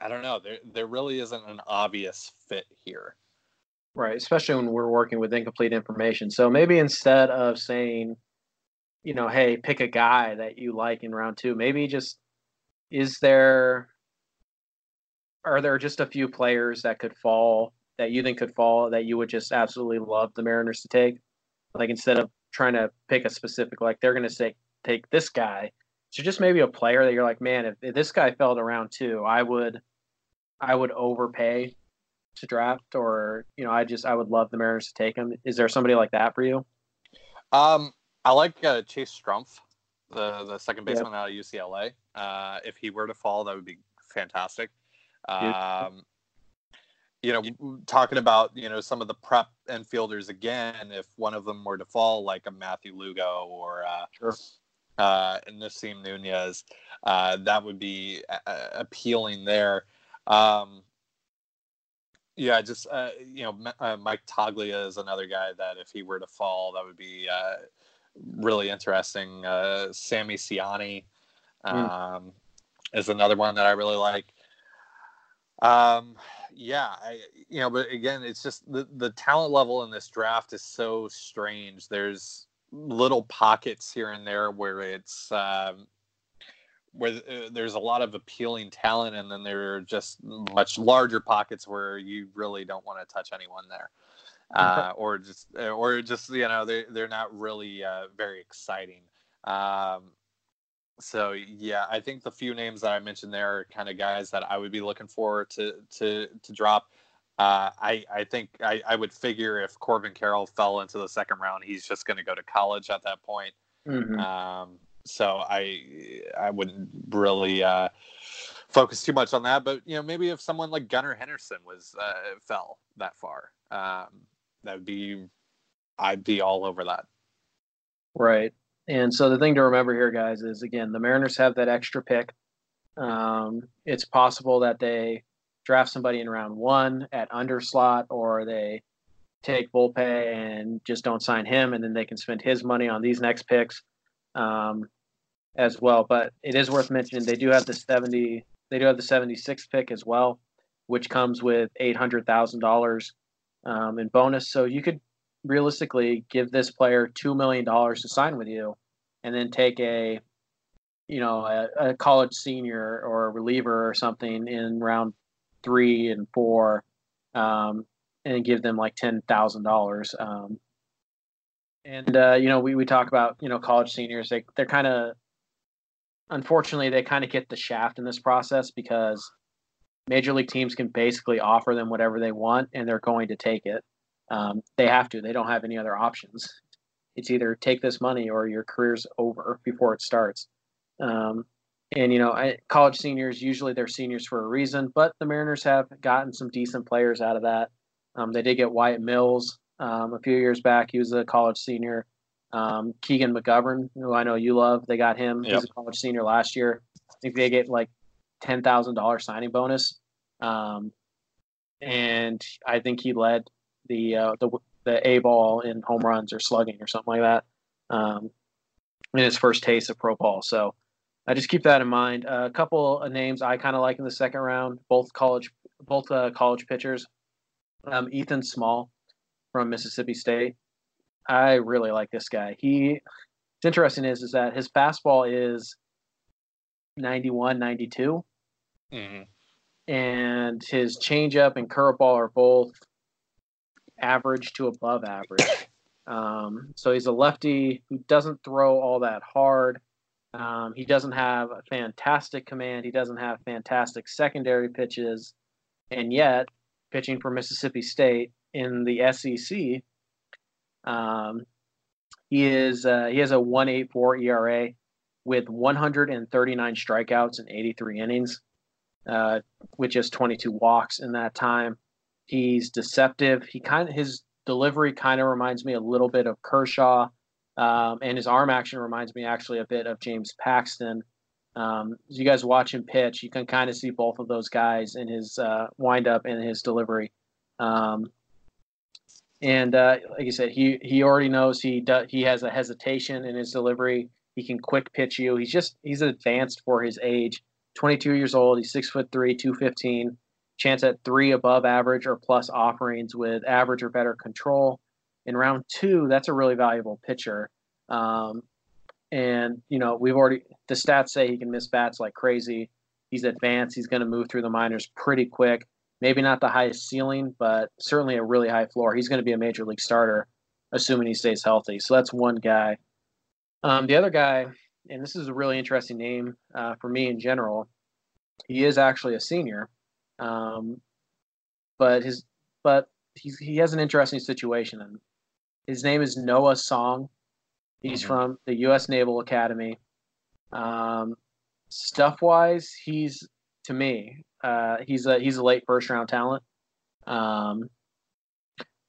I don't know. There there really isn't an obvious fit here. Right, especially when we're working with incomplete information. So maybe instead of saying, you know, hey, pick a guy that you like in round two, maybe just is there are there just a few players that could fall that you think could fall that you would just absolutely love the Mariners to take? Like instead of trying to pick a specific like they're gonna say take this guy. So just maybe a player that you're like, man, if, if this guy fell to round two, I would I would overpay to draft, or you know, I just I would love the Mariners to take him. Is there somebody like that for you? Um, I like uh, Chase Strumpf, the the second Yep. baseman out of UCLA. Uh, if he were to fall, that would be fantastic. Um, you know, talking about you know some of the prep infielders again. If one of them were to fall, like a Matthew Lugo or uh, Sure. uh, Nasim Nunez, uh, that would be uh, appealing there. Um, yeah, just uh, you know, M- uh, Mike Toglia is another guy that if he were to fall, that would be uh, really interesting. Uh, Sammy Siani um, is another one that I really like. Um, yeah, I, you know, but again, it's just the the talent level in this draft is so strange. There's little pockets here and there where it's um, where uh, there's a lot of appealing talent, and then there are just much larger pockets where you really don't want to touch anyone there, uh, <laughs> or just or just you know they they're not really uh, very exciting. Um, so yeah, I think the few names that I mentioned there are kind of guys that I would be looking for to to to drop. Uh, I I think I, I would figure if Corbin Carroll fell into the second round, he's just going to go to college at that point. Mhm. Um, so I I wouldn't really uh, focus too much on that. But you know, maybe if someone like Gunnar Henderson was uh, fell that far, um, that would be I'd be all over that. Right. And so the thing to remember here, guys, is again, the Mariners have that extra pick. Um, it's possible that they draft somebody in round one at underslot, or they take Volpe and just don't sign him, and then they can spend his money on these next picks um, as well. But it is worth mentioning they do have the 70 they do have the 76th pick as well, which comes with $800,000 um, in bonus. So you could realistically give this player $2 million to sign with you and then take a, you know, a, a college senior or a reliever or something in round three and four um, and give them like $10,000. Um, and, uh, you know, we, we talk about, you know, college seniors, they, they're kind of, unfortunately, they kind of get the shaft in this process because major league teams can basically offer them whatever they want and they're going to take it. Um, they have to. They don't have any other options. It's either take this money or your career's over before it starts. Um, and you know, I, college seniors usually they're seniors for a reason, but the Mariners have gotten some decent players out of that. Um, they did get Wyatt Mills um, a few years back. He was a college senior. Um, Keegan McGovern, who I know you love, they got him. Yep. He's a college senior last year. I think they get like ten thousand dollars signing bonus, um, and I think he led the uh, the the A ball in home runs or slugging or something like that um, in his first taste of pro ball. So I just keep that in mind. Uh, a couple of names I kind of like in the second round, both college both uh, college pitchers. Um, Ethan Small from Mississippi State. I really like this guy. He what's interesting is is that his fastball is 91, 92 Mhm. And his changeup and curveball are both average to above average. Um, so he's a lefty who doesn't throw all that hard. Um, he doesn't have a fantastic command. He doesn't have fantastic secondary pitches, and yet pitching for Mississippi State in the SEC, um, he is uh, he has a 1.84 ERA with 139 strikeouts and 83 innings uh, with just 22 walks in that time. He's deceptive. He kind of his delivery kind of reminds me a little bit of Kershaw, um, and his arm action reminds me actually a bit of James Paxton. Um, as you guys watch him pitch, you can kind of see both of those guys in his uh, windup and his delivery. Um, and uh, like I said, he he already knows he does, he has a hesitation in his delivery. He can quick pitch you. He's just he's advanced for his age. 22 years old. He's six foot three, 215. Chance at three above average or plus offerings with average or better control. In round two, that's a really valuable pitcher. Um, and you know we've already the stats say he can miss bats like crazy. He's advanced. He's going to move through the minors pretty quick. Maybe not the highest ceiling, but certainly a really high floor. He's going to be a major league starter, assuming he stays healthy. So that's one guy. Um, the other guy, and this is a really interesting name uh, for me in general. He is actually a senior, um, but his but he's, he has an interesting situation. And his name is Noah Song. He's Mhm. from the U.S. Naval Academy. Um, stuff wise, he's to me, uh, he's a he's a late first round talent. Um,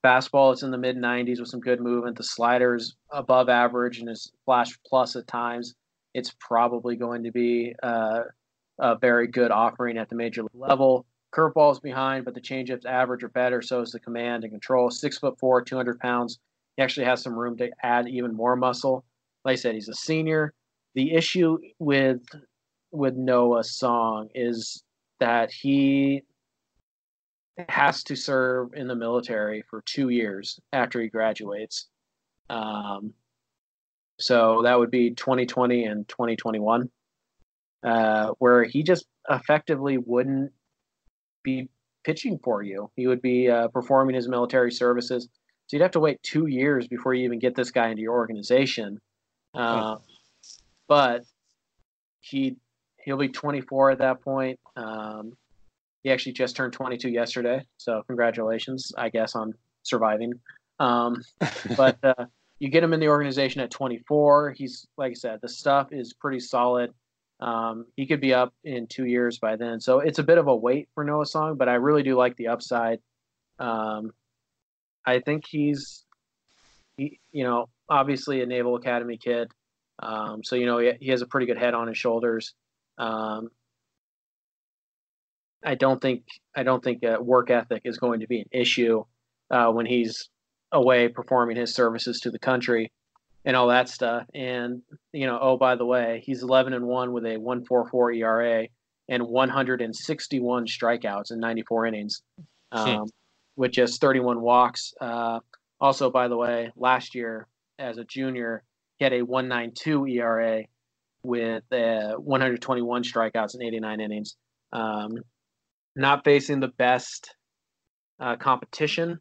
fastball, it's in the mid 90s with some good movement. The slider's above average and is flash plus at times. It's probably going to be uh, a very good offering at the major level. Curveball's behind, but the changeup's average or better. So is the command and control. Six foot four, 200 pounds. He actually has some room to add even more muscle. Like I said, he's a senior. The issue with with Noah Song is that he has to serve in the military for two years after he graduates. Um, so that would be 2020 and 2021, uh, where he just effectively wouldn't be pitching for you. He would be uh, performing his military services. So you'd have to wait two years before you even get this guy into your organization. Uh, But he he'll be 24 at that point. Um, he actually just turned 22 yesterday, so congratulations, I guess, on surviving. Um, <laughs> but uh, you get him in the organization at 24. He's like I said, the stuff is pretty solid. Um, he could be up in two years by then, so it's a bit of a wait for Noah Song, but I really do like the upside. Um, I think he's, he, you know, obviously a Naval Academy kid, um, so you know he, he has a pretty good head on his shoulders. Um, I don't think I don't think work ethic is going to be an issue uh, when he's away performing his services to the country and all that stuff. And you know, oh by the way, he's 11 and one with a 1.44 ERA and 161 strikeouts in 94 innings, Hmm. um, with just 31 walks. Uh, also, by the way, last year as a junior, he had a 1.92 ERA with uh, 121 strikeouts in 89 innings. Um, not facing the best uh, competition.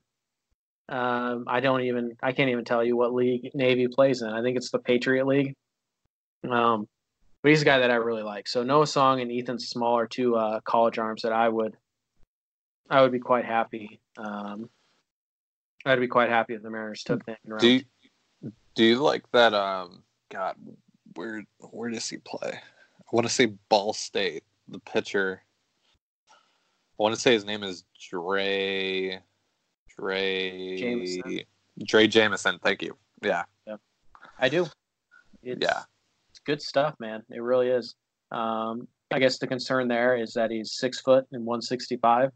Um, I don't even I can't even tell you what league Navy plays in. I think it's the Patriot League. Um, but he's a guy that I really like. So Noah Song and Ethan Small are two uh, college arms that I would I would be quite happy. Um, I'd be quite happy if the Mariners took round Do you, do you like that? Um, God, where where does he play? I want to say Ball State. The pitcher. I want to say his name is Drey. Drey. Jameson. Drey Jameson. Thank you. Yeah. I do. It's, Yeah. it's good stuff, man. It really is. Um, I guess the concern there is that he's six foot and 165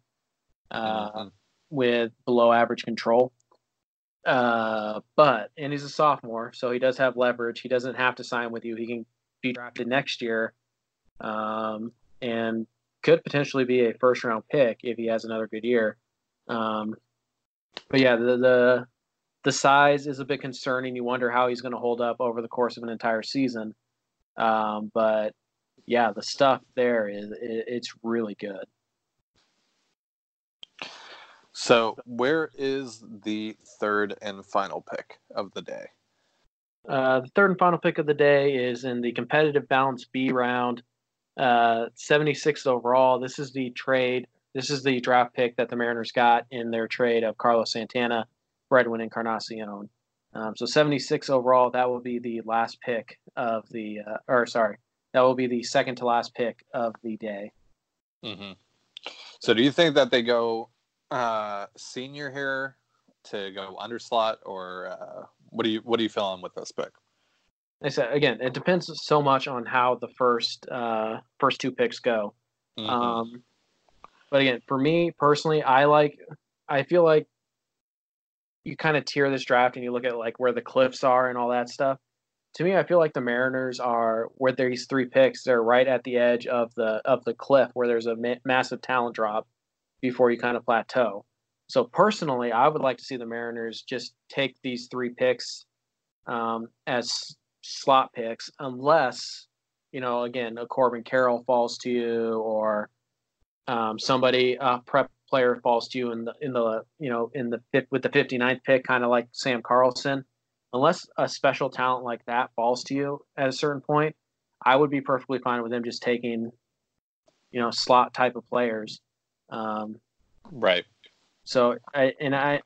uh, Mhm. with below average control. Uh, but, and he's a sophomore, so he does have leverage. He doesn't have to sign with you. He can be drafted next year um, and could potentially be a first round pick if he has another good year. Um, but yeah, the, the the size is a bit concerning. You wonder how he's going to hold up over the course of an entire season. Um, but yeah, the stuff there is it, it's really good. So, where is the third and final pick of the day? Uh, the third and final pick of the day is in the competitive balance B round, uh, 76th overall. This is the trade. This is the draft pick that the Mariners got in their trade of Carlos Santana, Bredwin Encarnacion. Um, so 76 overall. That will be the last pick of the, uh, or sorry, that will be the second to last pick of the day. Mm-hmm. So, do you think that they go uh, senior here to go underslot, or uh, what do you what do you feel feeling with this pick? I said again, it depends so much on how the first uh, first two picks go. Mhm. Um, but again, for me personally, I like. I feel like you kind of tier this draft and you look at like where the cliffs are and all that stuff. To me, I feel like the Mariners are where these three picks. They're right at the edge of the of the cliff where there's a ma- massive talent drop before you kind of plateau. So personally, I would like to see the Mariners just take these three picks um, as slot picks, unless you know, again, a Corbin Carroll falls to you, or um, somebody a prep player falls to you in the in the you know in the fifth with the 59th pick, kind of like Sam Carlson. Unless a special talent like that falls to you at a certain point, I would be perfectly fine with them just taking, you know, slot type of players. Um, Right. so I and I,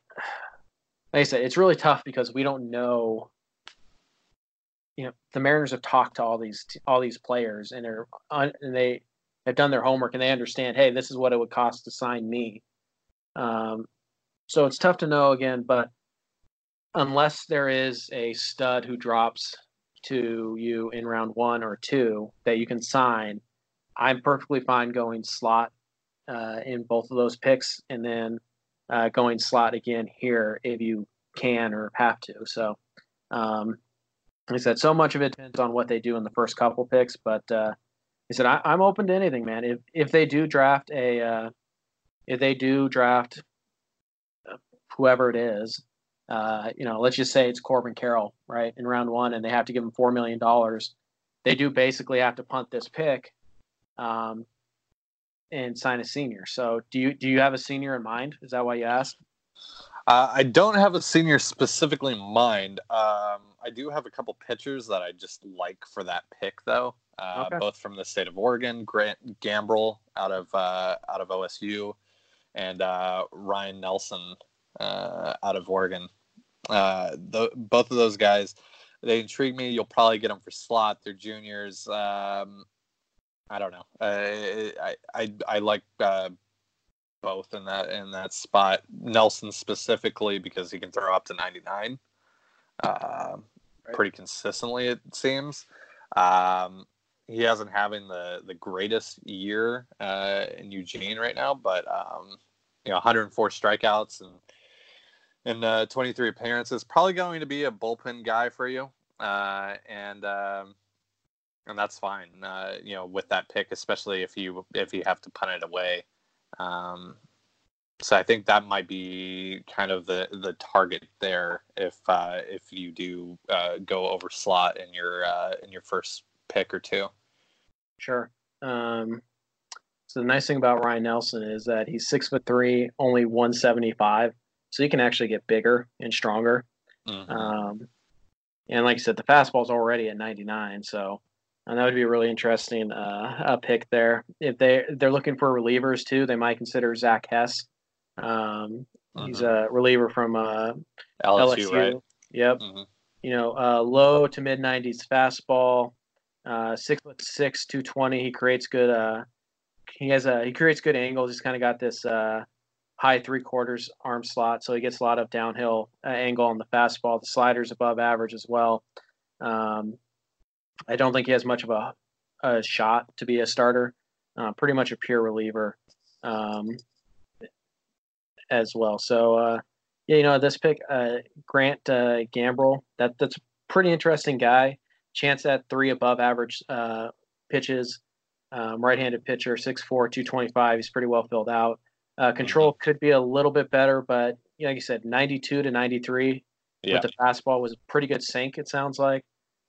like I said, it's really tough because we don't know. You know, the Mariners have talked to all these all these players, and they're and they have done their homework, and they understand. Hey, this is what it would cost to sign me. Um, so it's tough to know again, but unless there is a stud who drops to you in round one or two that you can sign, I'm perfectly fine going slot uh, in both of those picks, and then uh, going slot again here if you can or have to. So, um, like I said, so much of it depends on what they do in the first couple picks. But uh, I said I, I'm open to anything, man. If if they do draft a, uh, if they do draft uh, whoever it is, uh, you know, let's just say it's Corbin Carroll, right, in round one, and they have to give him four million dollars. They do basically have to punt this pick. Um, and sign a senior. So do you do you have a senior in mind? Is that why you asked? Uh, I don't have a senior specifically in mind. Um, I do have a couple pitchers that I just like for that pick, though. Uh, Okay. Both from the state of Oregon, Grant Gambrell out of uh, out of OSU, and uh, Ryan Nelson uh, out of Oregon. Uh, th- both of those guys, they intrigue me. You'll probably get them for slot. They're juniors. Um, I don't know. I I I like uh, both in that in that spot. Nelson specifically because he can throw up to 99, uh, Right. pretty consistently it seems. Um, he hasn't having the the greatest year uh, in Eugene right now, but um, you know 104 strikeouts and and uh, 23 appearances. Probably going to be a bullpen guy for you. Uh, and um, and that's fine. Uh, you know, with that pick, especially if you if you have to punt it away. Um, so I think that might be kind of the the target there if uh, if you do uh, go over slot in your in your first pick or two. Sure. Um, so the nice thing about Ryan Nelson is that he's six foot three, only one seventy five, so he can actually get bigger and stronger. Mhm. Um, and like I said, the fastball's already at ninety nine, so and that would be a really interesting uh, a pick there. If they they're looking for relievers too, they might consider Zach Hess. Um, He's Mhm. a reliever from uh, LSU, LSU. right? Yep. Mhm. You know, uh, low to mid 90s fastball, uh, six foot six, 220. He creates good. Uh, he has a he creates good angles. He's kind of got this uh, high three quarters arm slot, so he gets a lot of downhill uh, angle on the fastball. The slider's above average as well. Um, I don't think he has much of a, a shot to be a starter. Uh, pretty much a pure reliever um, as well. So uh, yeah, you know this pick, uh, Grant uh, Gambrell, that that's a pretty interesting guy. Chance at three above average uh, pitches. Um, right-handed pitcher, 6'4", 225. He's pretty well filled out. Uh, control could be a little bit better, but you know, like you said, 92 to 93 Yeah. with the fastball was a pretty good sink. It sounds like,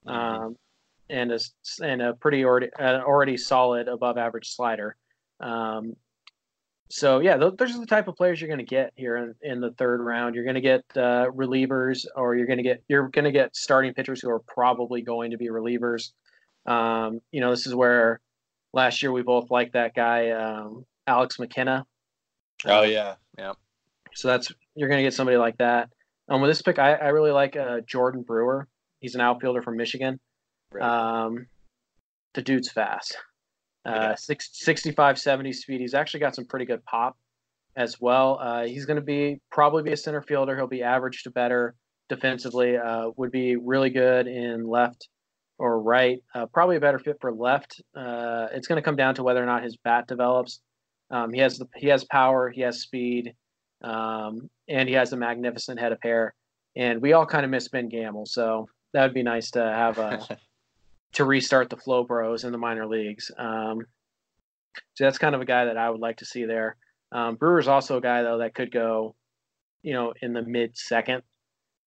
Mhm. um, and a and a pretty already already solid above average slider. Um, so yeah, th- those are the type of players you're going to get here in, in the third round. You're going to get uh, relievers, or you're going to get you're going to get starting pitchers who are probably going to be relievers. Um, you know, this is where last year we both liked that guy, um, Alex McKenna. Oh yeah, yeah. So that's you're going to get somebody like that. Um, with this pick, I, I really like uh, Jordan Brewer. He's an outfielder from Michigan. Right. Um, the dude's fast. Uh, six, 65, 70 speed. He's actually got some pretty good pop as well. Uh, he's going to be probably be a center fielder. He'll be average to better defensively. Uh, would be really good in left or right. Uh, probably a better fit for left. Uh, it's going to come down to whether or not his bat develops. Um, he has the he has power. He has speed. Um, and he has a magnificent head of hair. And we all kind of miss Ben Gamel, so that would be nice to have a <laughs> to restart the Flow Bros in the minor leagues. Um, so that's kind of a guy that I would like to see there. Um, Brewer's also a guy though that could go, you know, in the mid second,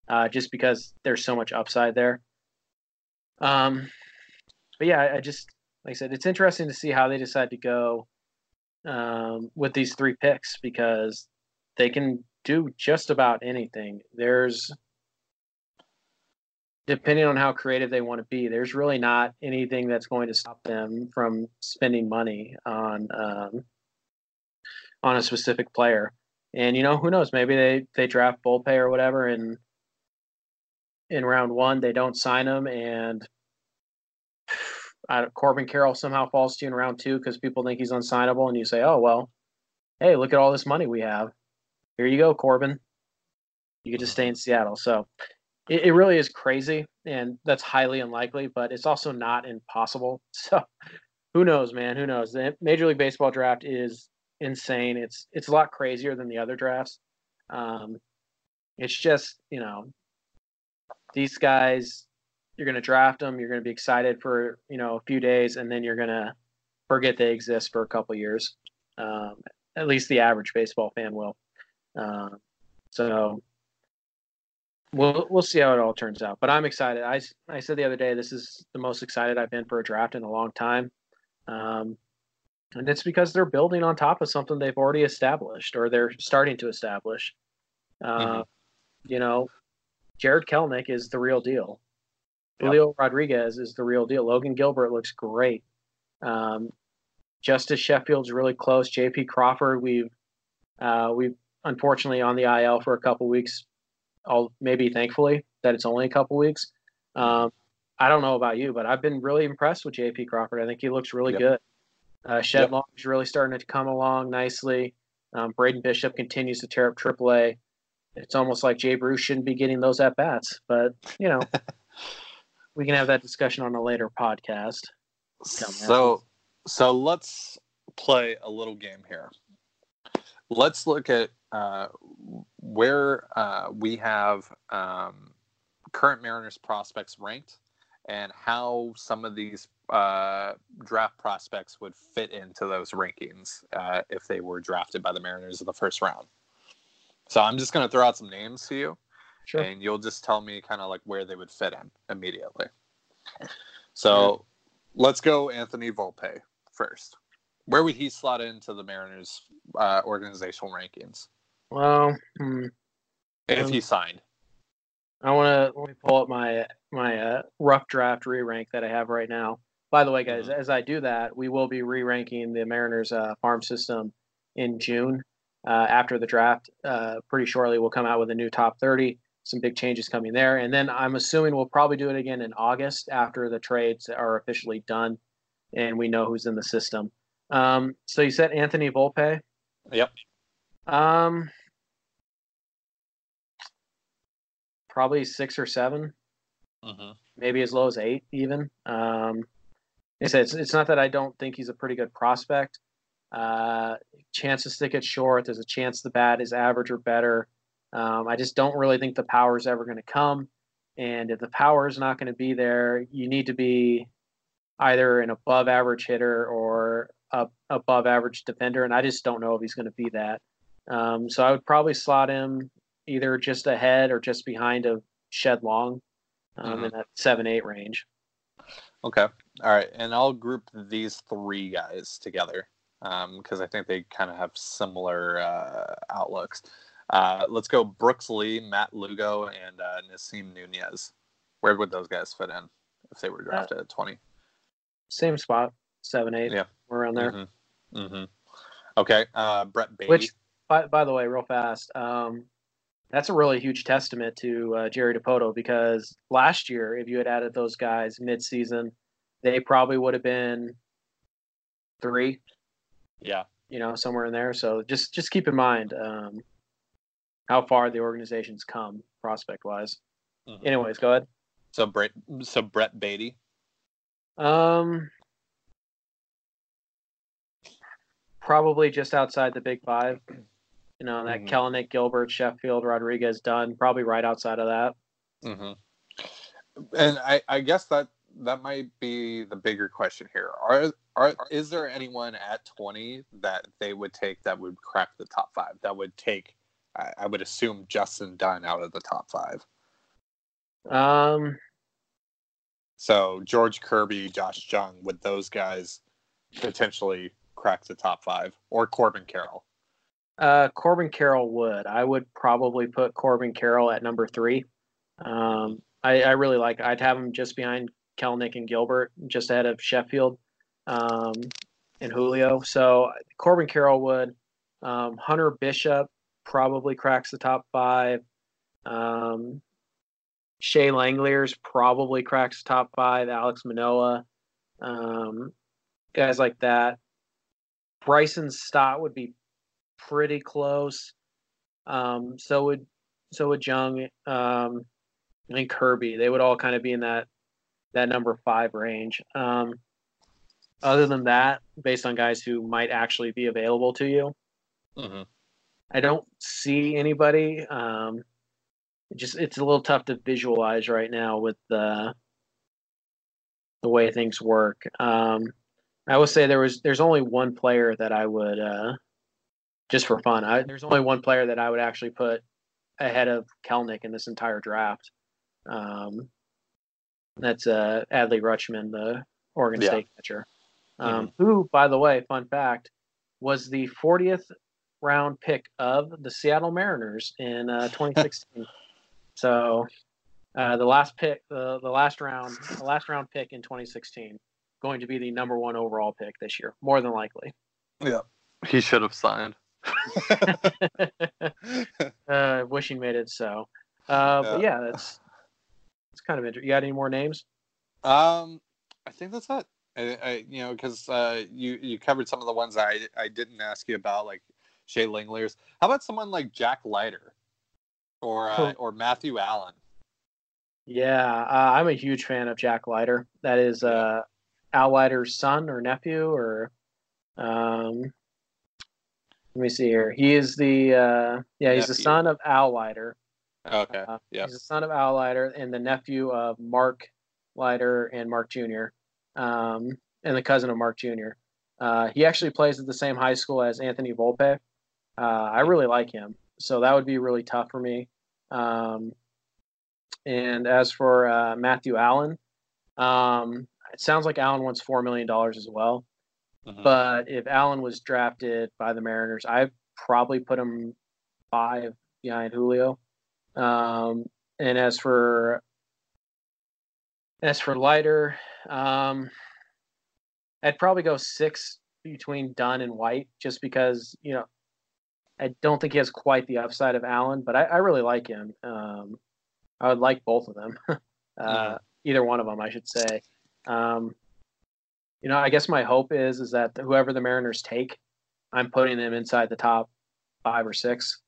uh, just because there's so much upside there. Um, but yeah, I, I just like I said, it's interesting to see how they decide to go um, with these three picks because they can do just about anything. There's depending on how creative they want to be, there's really not anything that's going to stop them from spending money on um, on a specific player. And you know, who knows? Maybe they they draft Volpe or whatever, and in round one they don't sign him, and Corbin Carroll somehow falls to you in round two because people think he's unsignable, and you say, "Oh well, hey, look at all this money we have. Here you go, Corbin. You get to stay in Seattle." So it, it really is crazy, and that's highly unlikely, but it's also not impossible. <laughs> So who knows, man? Who knows? The Major League Baseball draft is insane. It's it's a lot crazier than the other drafts. Um, it's just you know these guys. You're going to draft them. You're going to be excited for you know a few days, and then you're going to forget they exist for a couple years. Um, at least the average baseball fan will. Um, so we'll we'll see how it all turns out. But I'm excited. I I said the other day this is the most excited I've been for a draft in a long time, um, and it's because they're building on top of something they've already established or they're starting to establish. Uh, Mhm. You know, Jarred Kelenic is the real deal. Yep. Julio Rodriguez is the real deal. Logan Gilbert looks great. Um, Justus Sheffield's really close. J.P. Crawford, we've uh, we've unfortunately on the IL for a couple weeks. I'll maybe thankfully that it's only a couple weeks. Um, I don't know about you, but I've been really impressed with J.P. Crawford. I think he looks really Yep. good. Uh, Shed Yep. Long is really starting to come along nicely. Um, Braden Bishop continues to tear up AAA. It's almost like Jay Bruce shouldn't be getting those at bats, but you know, <laughs> we can have that discussion on a later podcast. So, so let's play a little game here. Let's look at uh, where uh, we have um, current Mariners prospects ranked and how some of these uh, draft prospects would fit into those rankings uh, if they were drafted by the Mariners in the first round. So I'm just going to throw out some names to you, Sure. and you'll just tell me kind of like where they would fit in immediately. So let's go Anthony Volpe first. Where would he slot into the Mariners uh, organizational rankings Well, hmm, if Um, he signed? I want to let me pull up my my uh, rough draft re-rank that I have right now. By the way, guys, Mhm. as I do that, we will be re-ranking the Mariners uh, farm system in June uh, after the draft. Uh, pretty shortly, we'll come out with a new top 30. Some big changes coming there, and then I'm assuming we'll probably do it again in August after the trades are officially done, and we know who's in the system. Um, so you said Anthony Volpe. Yep. Um, probably six or seven Mm-hmm. maybe as low as eight even. Um, like I said it's, it's not that I don't think he's a pretty good prospect. Uh, chance to stick it short. There's a chance the bat is average or better. Um, I just don't really think the power is ever going to come. And if the power is not going to be there, you need to be either an above average hitter or a above average defender. And I just don't know if he's going to be that. Um, so I would probably slot him either just ahead or just behind of Shed Long um, Mhm. in that seven eight range. Okay. All right. And I'll group these three guys together because I think they kind of have similar uh, outlooks. Uh, let's go Brooks Lee, Matt Lugo, and uh, Nasim Nunez. Where would those guys fit in if they were drafted at 20? Same spot, seven eight. Yeah. we're around there. Mm-hmm. Mm-hmm. Okay. Uh, Brett Baty. Which, by, by the way, real fast, um, that's a really huge testament to uh, Jerry Dipoto because last year, if you had added those guys mid-season, they probably would have been three, yeah. you know, somewhere in there. So just just keep in mind um, how far the organization's come prospect-wise. Mhm. Anyways, go ahead. So Brett. So Brett Baty. Um, probably just outside the Big Five. You know, that Mhm. Kelenic, Gilbert, Sheffield, Rodriguez, Dunn, probably right outside of that. hmm And I, I guess that that might be the bigger question here. Are are is there anyone at twenty that they would take that would crack the top five? That would take, I, I would assume Justin Dunn out of the top five. Um, So George Kirby, Josh Jung, would those guys potentially crack the top five, or Corbin Carroll? Uh, Corbin Carroll would. I would probably put Corbin Carroll at number three. Um, I, I really like. I'd have him just behind Kelenic and Gilbert, just ahead of Sheffield, um, and Julio. So Corbin Carroll would. Um, Hunter Bishop probably cracks the top five. Um, Shea Langeliers probably cracks the top five. Alek Manoah, um, guys like that. Bryson Stott would be pretty close. Um, so would so would Jung um, and Kirby. They would all kind of be in that that number five range. Um, other than that, based on guys who might actually be available to you, Mm-hmm. I don't see anybody. Um, it just it's a little tough to visualize right now with the the way things work. Um, I would say there was there's only one player that I would uh, just for fun. I, there's only one player that I would actually put ahead of Kelenic in this entire draft. Um, that's uh, Adley Rutschman, the Oregon Yeah. State catcher, um, who, by the way, fun fact, was the 40th round pick of the Seattle Mariners in uh, <laughs> 2016. so uh, the last pick, the the last round, the last round pick in 2016, going to be the number one overall pick this year, more than likely. Yeah, he should have signed. <laughs> uh, wishing made it so. Uh, But yeah, that's it's kind of interesting. You got any more names? Um, I think that's it. I, I you know, because uh, you you covered some of the ones I I didn't ask you about, like Shea Langeliers. How about someone like Jack Leiter, or uh, or Matthew Allan? Yeah, uh, I'm a huge fan of Jack Leiter. That is uh, Al Leiter's son or nephew, or um, let me see here. He is the uh, yeah, he's the son of Al Leiter. Okay, Uh, yeah, He's the son of Al Leiter and the nephew of Mark Leiter and Mark Jr. um, and the cousin of Mark Jr. Uh, he actually plays at the same high school as Anthony Volpe. Uh, I really like him, so that would be really tough for me. Um, and as for uh, Matthew Allan, um, it sounds like Allan wants four million dollars as well. Mhm. But if Allan was drafted by the Mariners, I'd probably put him five behind Julio. Um, and as for as for Leiter, um, I'd probably go six between Dunn and White, just because you know I don't think he has quite the upside of Allan, but I, I really like him. Um, I would like both of them, <laughs> uh, Mhm. either one of them, I should say. Um, you know, I guess my hope is is that whoever the Mariners take, I'm putting them inside the top five or six.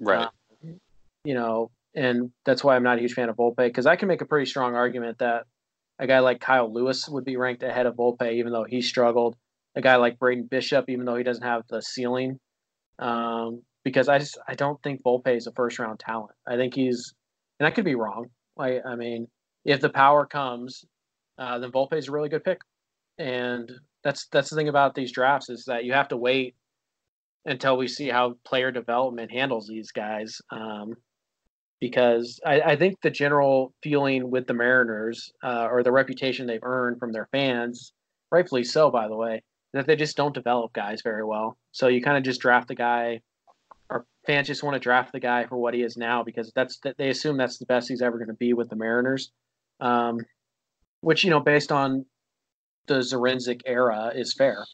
Right. You know, and that's why I'm not a huge fan of Volpe because I can make a pretty strong argument that a guy like Kyle Lewis would be ranked ahead of Volpe even though he struggled. A guy like Braden Bishop, even though he doesn't have the ceiling, um, because I just I don't think Volpe is a first round talent. I think he's, and I could be wrong. I I mean, if the power comes, uh, then Volpe is a really good pick, and that's that's the thing about these drafts is that you have to wait until we see how player development handles these guys. Um, because I, I think the general feeling with the Mariners, uh, or the reputation they've earned from their fans, rightfully so, by the way, that they just don't develop guys very well. So you kind of just draft the guy, or fans just want to draft the guy for what he is now because that's that they assume that's the best he's ever going to be with the Mariners. Um, which you know, based on the Zduriencik era, is fair.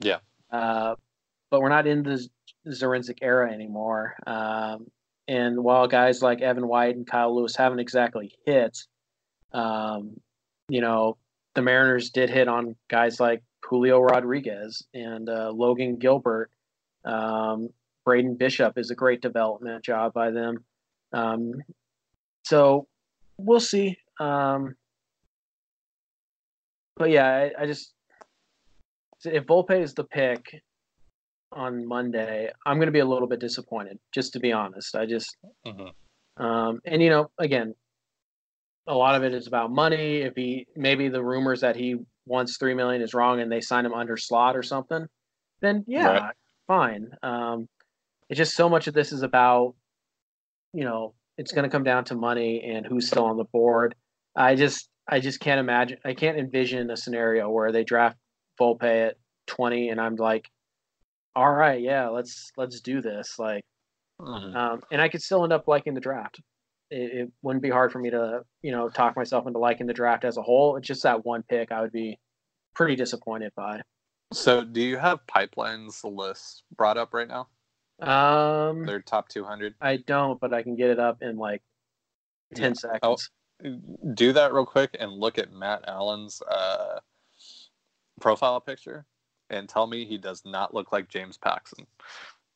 Yeah. Uh, but we're not in the Zduriencik era anymore. Um, and while guys like Evan White and Kyle Lewis haven't exactly hit, um, you know, the Mariners did hit on guys like Julio Rodriguez and uh, Logan Gilbert. Um, Braden Bishop is a great development job by them. Um, so we'll see. Um, but yeah, I, I just if Volpe is the pick on Monday, I'm going to be a little bit disappointed. Just to be honest, I just Mhm. um, and you know, again, a lot of it is about money. If he maybe the rumors that he wants three million is wrong and they sign him under slot or something, then yeah, Right. fine. Um, it's just so much of this is about, you know, it's going to come down to money and who's still on the board. I just I just can't imagine. I can't envision a scenario where they draft Volpe at 20 and I'm like, all right, yeah, let's let's do this. Like, Mhm. um, and I could still end up liking the draft. It, it wouldn't be hard for me to, you know, talk myself into liking the draft as a whole. It's just that one pick I would be pretty disappointed by. So, do you have Pipeline's list brought up right now? Um, Their top 200. I don't, but I can get it up in like ten Yeah. seconds. Do that real quick and look at Matt Allan's uh, profile picture and tell me he does not look like James Paxton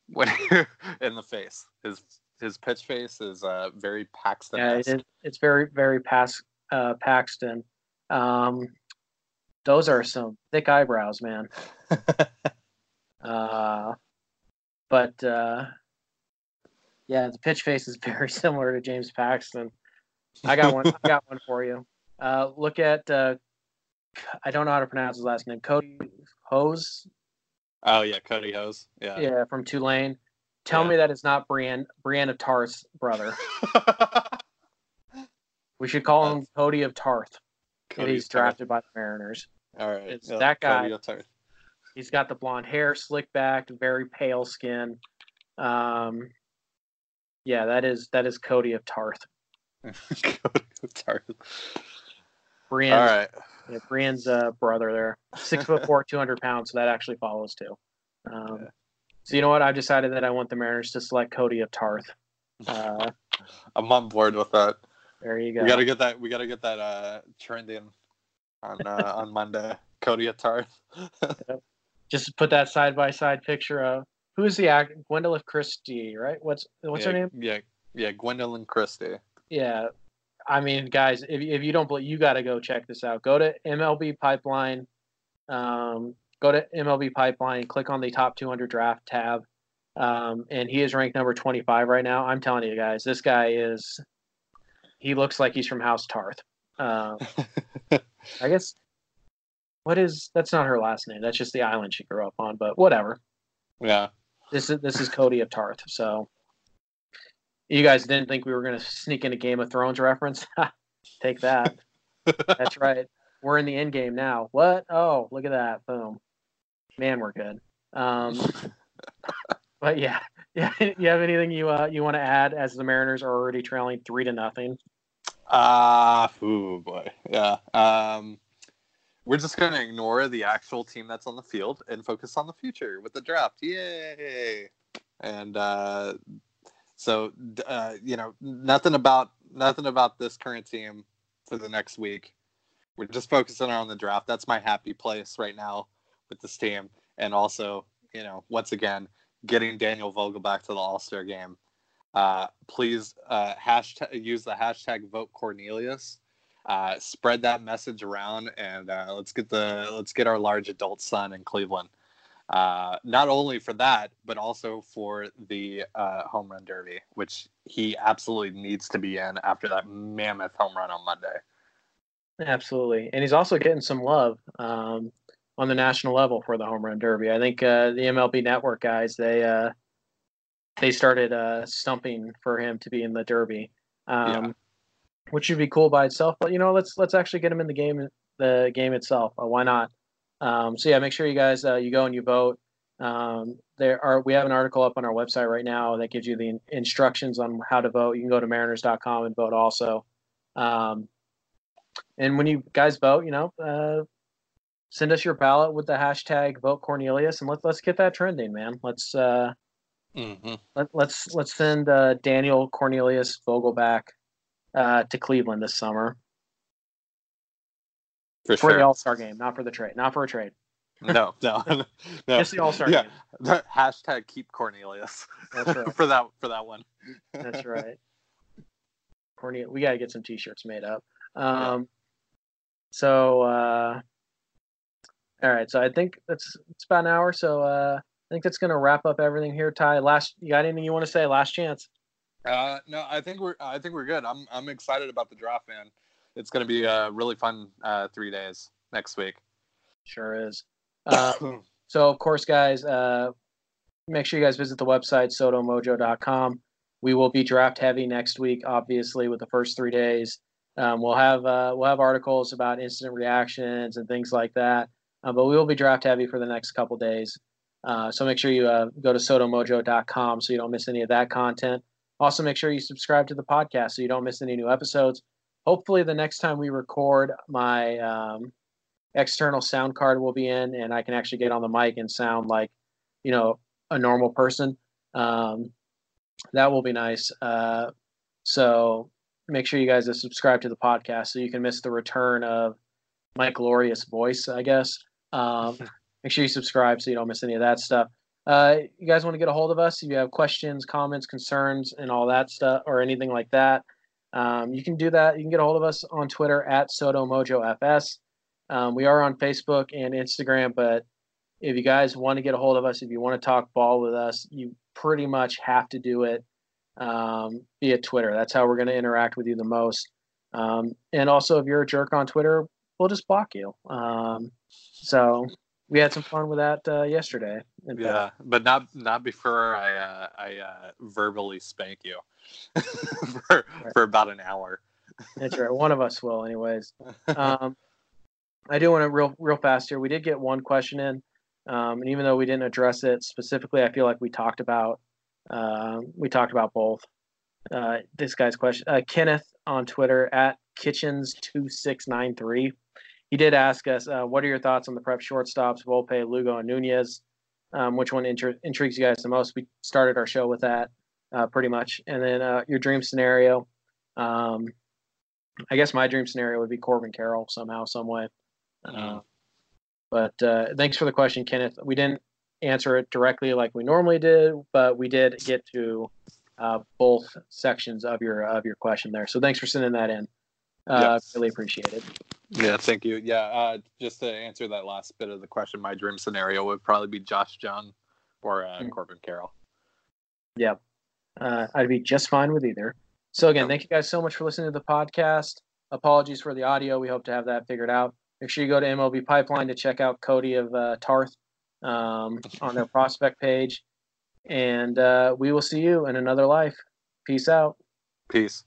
when <laughs> in the face. His his pitch face is uh, very Paxton. Yeah, it, it's very very Pas, uh, Paxton. Um, those are some thick eyebrows, man. <laughs> Uh, but uh, yeah, the pitch face is <laughs> very similar to James Paxton. I got one. I got <laughs> one for you. Uh, look at. Uh, I don't know how to pronounce his last name. Kody Hoese. oh yeah, Kody Hoese. Yeah. Yeah, from Tulane. Tell Yeah. me that is not Brienne Brienne of Tarth's brother. <laughs> We should call him Cody of Tarth Cody he's Tarth. drafted by the Mariners. All right. It's that Cody guy. Tarth. He's got the blonde hair, slick back, very pale skin. Um, yeah, that is that is Cody of Tarth. <laughs> Cody Tarth. Brienne's, All right. yeah, Brienne's uh, brother there, six foot four, two hundred pounds. So that actually follows too. Um, Yeah. So you know what? I've decided that I want the Mariners to select Cody of Tarth. Uh, <laughs> I'm on board with that. there you go. We gotta get that. We gotta get that uh, trending on uh, <laughs> on Monday. Cody at Tarth. Just put that side by side picture of who's the act Gwendoline Christie, right? What's what's yeah, her name? Yeah, yeah, Gwendoline Christie. Yeah. I mean, guys, if, if you don't believe, you got to go check this out. Go to MLB Pipeline. Um, go to MLB Pipeline, click on the top 200 draft tab. Um, and he is ranked number 25 right now. I'm telling you guys, this guy is, he looks like he's from House Tarth. Uh, <laughs> I guess what is that's not her last name. That's just the island she grew up on. But whatever. Yeah. This is this is Cody of Tarth. So you guys didn't think we were gonna sneak in a Game of Thrones reference? <laughs> Take that. That's right. We're in the end game now. What? Oh, look at that. Boom. Man, we're good. Um, <laughs> but yeah, <laughs> yeah. You have anything you uh, you want to add as the Mariners are already trailing three to nothing? Ah, ooh boy, yeah. Um, we're just gonna ignore the actual team that's on the field and focus on the future with the draft. Yay! And uh, so, uh, you know, nothing about nothing about this current team for the next week. We're just focusing on the draft. That's my happy place right now with this team, and also, you know, once again, getting Daniel Vogel back to the All Star game. Uh, please uh, hashtag use the hashtag vote Cornelius. Uh, spread that message around, and uh, let's get the let's get our large adult son in Cleveland. Uh, not only for that, but also for the uh, home run derby, which he absolutely needs to be in after that mammoth home run on Monday. Absolutely, and he's also getting some love um, on the national level for the home run derby. I think uh, the MLB Network guys they uh, they started uh, stumping for him to be in the derby, um, Yeah. which would be cool by itself. But you know, let's let's actually get him in the game the game itself. Uh, why not? Um, so yeah, make sure you guys uh, you go and you vote. Um, there are we have an article up on our website right now that gives you the in- instructions on how to vote. You can go to Mariners.com and vote also. Um, and when you guys vote, you know, uh, send us your ballot with the hashtag vote Cornelius, and let's let's get that trending, man. Let's uh, Mm-hmm. let, let's let's send uh, Daniel Cornelius Vogel back uh, to Cleveland this summer For for sure. the All Star game, not for the trade, not for a trade. no, <laughs> no, <laughs> no. Just the All Star Yeah. game. hashtag keep Cornelius. That's <laughs> right. for that for that one. That's right. Cornelius, we gotta get some T-shirts made up. Um, so uh, all right, so I think that's it's about an hour. So uh, I think that's gonna wrap up everything here. Ty, last you got anything you want to say? Last chance. Uh, no, I think we're I think we're good. I'm I'm excited about the draft, man. It's going to be a really fun uh, three days next week. Sure is. Uh, <coughs> So, of course, guys, uh, make sure you guys visit the website, sodomojo.com. We will be draft heavy next week, obviously, with the first three days. Um, we'll have uh, we'll have articles about instant reactions and things like that. Uh, but we will be draft heavy for the next couple days. Uh, so make sure you uh, go to sodomojo.com so you don't miss any of that content. Also, make sure you subscribe to the podcast so you don't miss any new episodes. Hopefully, the next time we record, my um, external sound card will be in and I can actually get on the mic and sound like, you know, a normal person. Um, that will be nice. Uh, so make sure you guys subscribe to the podcast so you can miss the return of my glorious voice, I guess. Um, <laughs> make sure you subscribe so you don't miss any of that stuff. Uh, you guys want to get a hold of us if you have questions, comments, concerns, and all that stuff, or anything like that. Um, you can do that. You can get a hold of us on Twitter at SoDoMojoFS. Um, we are on Facebook and Instagram, but if you guys want to get a hold of us, if you want to talk ball with us, you pretty much have to do it um, via Twitter. That's how we're going to interact with you the most. Um, and also, if you're a jerk on Twitter, we'll just block you. Um, so we had some fun with that uh, yesterday. fact. Yeah, but not not before I uh, I uh, verbally spank you <laughs> for for about an hour. That's right. One of us will, anyways. <laughs> Um, I do want to real real fast here. We did get one question in, um, and even though we didn't address it specifically, I feel like we talked about um, we talked about both. Uh, this guy's question, uh, Kenneth on Twitter at kitchens two six nine three. He did ask us, uh, "What are your thoughts on the prep shortstops, Volpe, Lugo, and Nunez? Um, which one intri- intrigues you guys the most?" We started our show with that, uh, pretty much, and then uh, your dream scenario. Um, I guess my dream scenario would be Corbin Carroll somehow, some way. Uh, but uh, thanks for the question, Kenneth. We didn't answer it directly like we normally did, but we did get to uh, both sections of your of your question there. So thanks for sending that in. Uh, Yes. Really appreciate it. Yeah, thank you. Yeah, uh, just to answer that last bit of the question, my dream scenario would probably be Josh Jung or uh, Mm. Corbin Carroll. Yeah, Uh, I'd be just fine with either. So again, thank you guys so much for listening to the podcast. Apologies for the audio. We hope to have that figured out. Make sure you go to MLB Pipeline to check out Cody of uh, Tarth um, on their <laughs> prospect page. And uh, we will see you in another life. Peace out. Peace.